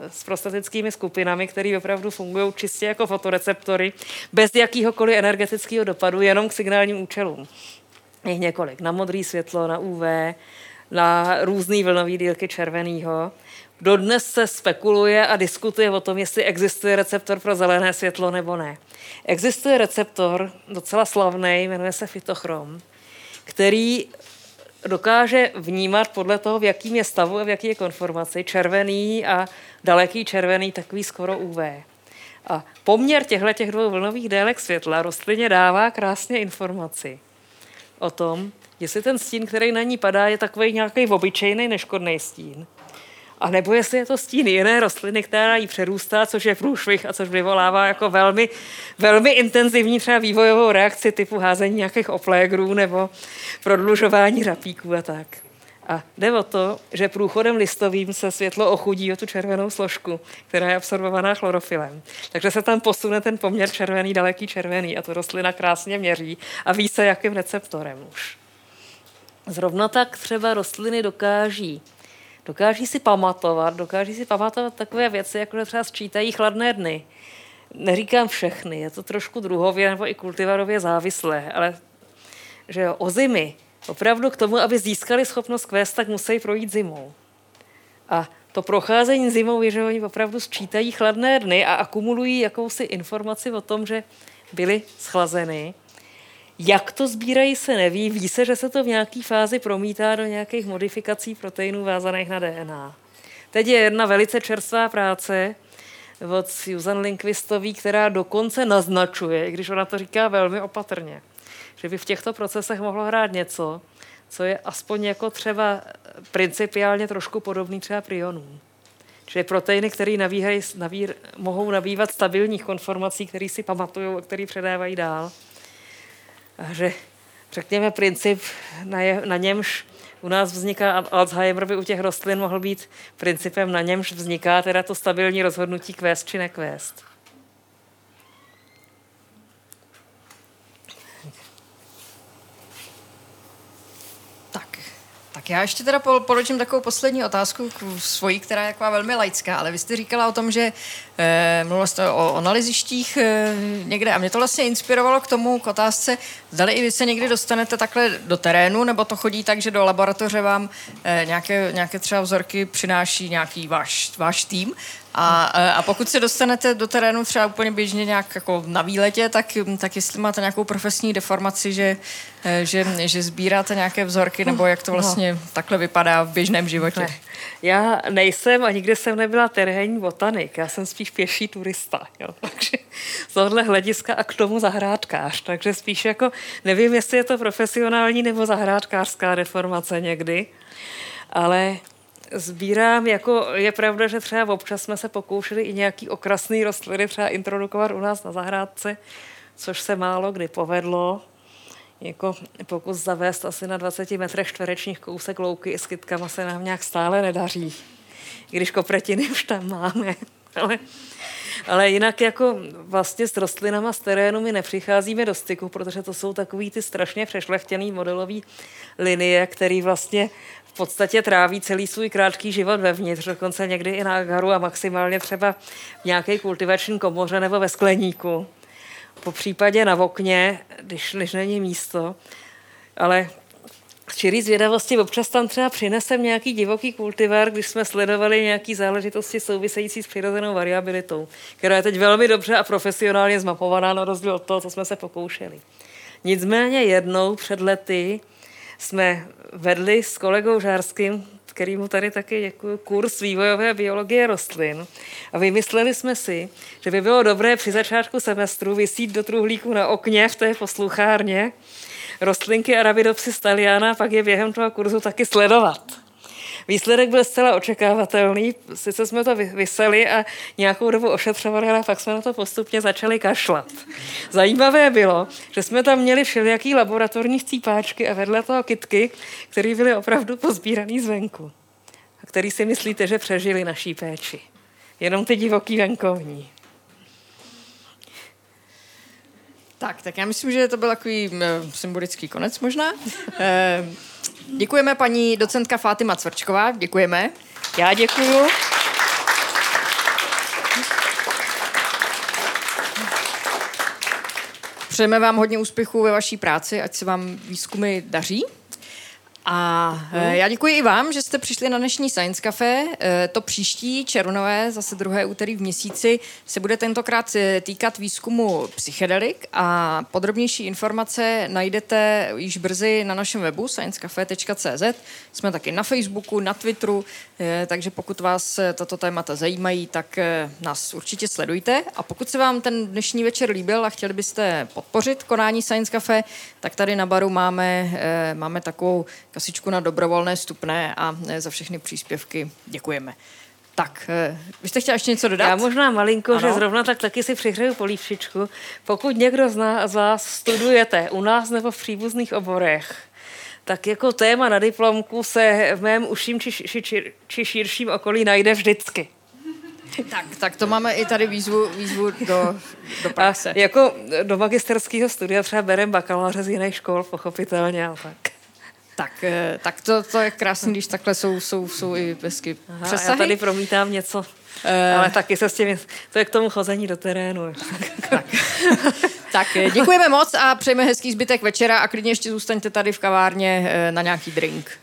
s prostatickými skupinami, které opravdu fungují čistě jako fotoreceptory, bez jakýhokoliv energetického dopadu, jenom k signálním účelům. Je několik. Na modré světlo, na UV, na různé vlnové dílky červeného. Dodnes se spekuluje a diskutuje o tom, jestli existuje receptor pro zelené světlo nebo ne. Existuje receptor, docela slavný, jmenuje se fitochrom, který dokáže vnímat podle toho, v jakým je stavu a v jaký je konformaci, červený a daleký červený, takový skoro UV. A poměr těchto těch dvou vlnových délek světla rostlině dává krásně informaci o tom, jestli ten stín, který na ní padá, je takový nějaký obyčejný neškodný stín, a nebo jestli je to stín jiné rostliny, která ji přerůstá, což je průšvih a což vyvolává jako velmi, velmi intenzivní třeba vývojovou reakci typu házení nějakých oplégrů nebo prodlužování rapíků a tak. A jde o to, že průchodem listovým se světlo ochudí o tu červenou složku, která je absorbovaná chlorofilem. Takže se tam posune ten poměr červený, daleký červený a to rostlina krásně měří a ví se, jakým receptorem už. Zrovna tak třeba rostliny dokáží dokáží si pamatovat, dokáží si pamatovat takové věci, jako třeba sčítají chladné dny. Neříkám všechny, je to trošku druhově nebo i kultivarově závislé, ale že jo, o zimy, opravdu k tomu, aby získali schopnost kvést, tak musí projít zimou. A to procházení zimou je, že oni opravdu sčítají chladné dny a akumulují jakousi informaci o tom, že byly schlazeny jak to sbírají, se neví. Ví se, že se to v nějaké fázi promítá do nějakých modifikací proteinů vázaných na DNA. Teď je jedna velice čerstvá práce od Susan Linkvistový, která dokonce naznačuje, i když ona to říká velmi opatrně, že by v těchto procesech mohlo hrát něco, co je aspoň jako třeba principiálně trošku podobný třeba prionům. Čili proteiny, které navíhají, naví, mohou nabývat stabilních konformací, které si pamatují a které předávají dál. Že řekněme princip, na, je, na němž u nás vzniká Alzheimer, by u těch rostlin mohl být principem, na němž vzniká teda to stabilní rozhodnutí kvést či nekvést. Tak já ještě teda položím takovou poslední otázku k svojí, která je taková velmi laická, ale vy jste říkala o tom, že eh, mluvila jste o analyzištích eh, někde a mě to vlastně inspirovalo k tomu, k otázce, zdali i vy se někdy dostanete takhle do terénu, nebo to chodí tak, že do laboratoře vám eh, nějaké, nějaké třeba vzorky přináší nějaký váš, váš tým a, a pokud se dostanete do terénu třeba úplně běžně nějak jako na výletě, tak, tak jestli máte nějakou profesní deformaci, že, že, že sbíráte nějaké vzorky, nebo jak to no. vlastně no. takhle vypadá v běžném životě? Ne. Já nejsem a nikdy jsem nebyla terénní botanik, já jsem spíš pěší turista. Jo. Takže z tohohle hlediska a k tomu zahrádkář. Takže spíš jako nevím, jestli je to profesionální nebo zahrádkářská deformace někdy, ale sbírám, jako je pravda, že třeba občas jsme se pokoušeli i nějaký okrasný rostliny třeba introdukovat u nás na zahrádce, což se málo kdy povedlo. Jako pokus zavést asi na 20 metrech čtverečních kousek louky s kytkama se nám nějak stále nedaří. Když kopretiny už tam máme. Ale, ale jinak jako vlastně s rostlinama z terénu my nepřicházíme do styku, protože to jsou takový ty strašně přešlechtěný modelový linie, který vlastně v podstatě tráví celý svůj krátký život vevnitř, dokonce někdy i na agaru a maximálně třeba v nějaké kultivační komoře nebo ve skleníku. Po případě na okně, když, když není místo. Ale z čirý zvědavosti občas tam třeba přinesem nějaký divoký kultivar, když jsme sledovali nějaké záležitosti související s přirozenou variabilitou, která je teď velmi dobře a profesionálně zmapovaná na rozdíl od toho, co jsme se pokoušeli. Nicméně jednou před lety jsme vedli s kolegou Žárským, kterýmu tady taky děkuji, kurz vývojové biologie rostlin. A vymysleli jsme si, že by bylo dobré při začátku semestru vysít do truhlíku na okně v té posluchárně rostlinky Arabidopsis staliana a pak je během toho kurzu taky sledovat. Výsledek byl zcela očekávatelný, sice jsme to vyseli a nějakou dobu ošetřovali, ale pak jsme na to postupně začali kašlat. Zajímavé bylo, že jsme tam měli všelijaký laboratorní cípáčky a vedle toho kitky, které byly opravdu pozbíraný zvenku. A který si myslíte, že přežili naší péči. Jenom ty divoký venkovní. Tak, tak já myslím, že to byl takový symbolický konec možná. Eh, Děkujeme paní docentka Fátima Cvrčková, děkujeme. Já děkuju. Přejeme vám hodně úspěchů ve vaší práci, ať se vám výzkumy daří. A e, já děkuji i vám, že jste přišli na dnešní Science Cafe. E, to příští červnové, zase druhé úterý v měsíci, se bude tentokrát e, týkat výzkumu psychedelik a podrobnější informace najdete již brzy na našem webu sciencecafe.cz. Jsme taky na Facebooku, na Twitteru, takže pokud vás tato témata zajímají, tak nás určitě sledujte. A pokud se vám ten dnešní večer líbil a chtěli byste podpořit konání Science Cafe, tak tady na baru máme, máme takovou kasičku na dobrovolné stupné a e, za všechny příspěvky děkujeme. Tak, e, vy jste chtěla ještě něco dodat? Já možná malinko, ano? že zrovna tak taky si přihřeju polívčičku. Pokud někdo z, nás, z vás studujete u nás nebo v příbuzných oborech, tak jako téma na diplomku se v mém uším či, či, či, či širším okolí najde vždycky. Tak, tak to máme i tady výzvu, výzvu do, do praxe. A jako do magisterského studia třeba berem bakaláře z jiných škol, pochopitelně a tak. Tak, eh, tak to, to je krásné, když takhle jsou, jsou, jsou i hezky přesahy. Já tady promítám něco, uh, ale taky se s tím, to je k tomu chození do terénu. tak. tak eh, děkujeme moc a přejeme hezký zbytek večera a klidně ještě zůstaňte tady v kavárně na nějaký drink.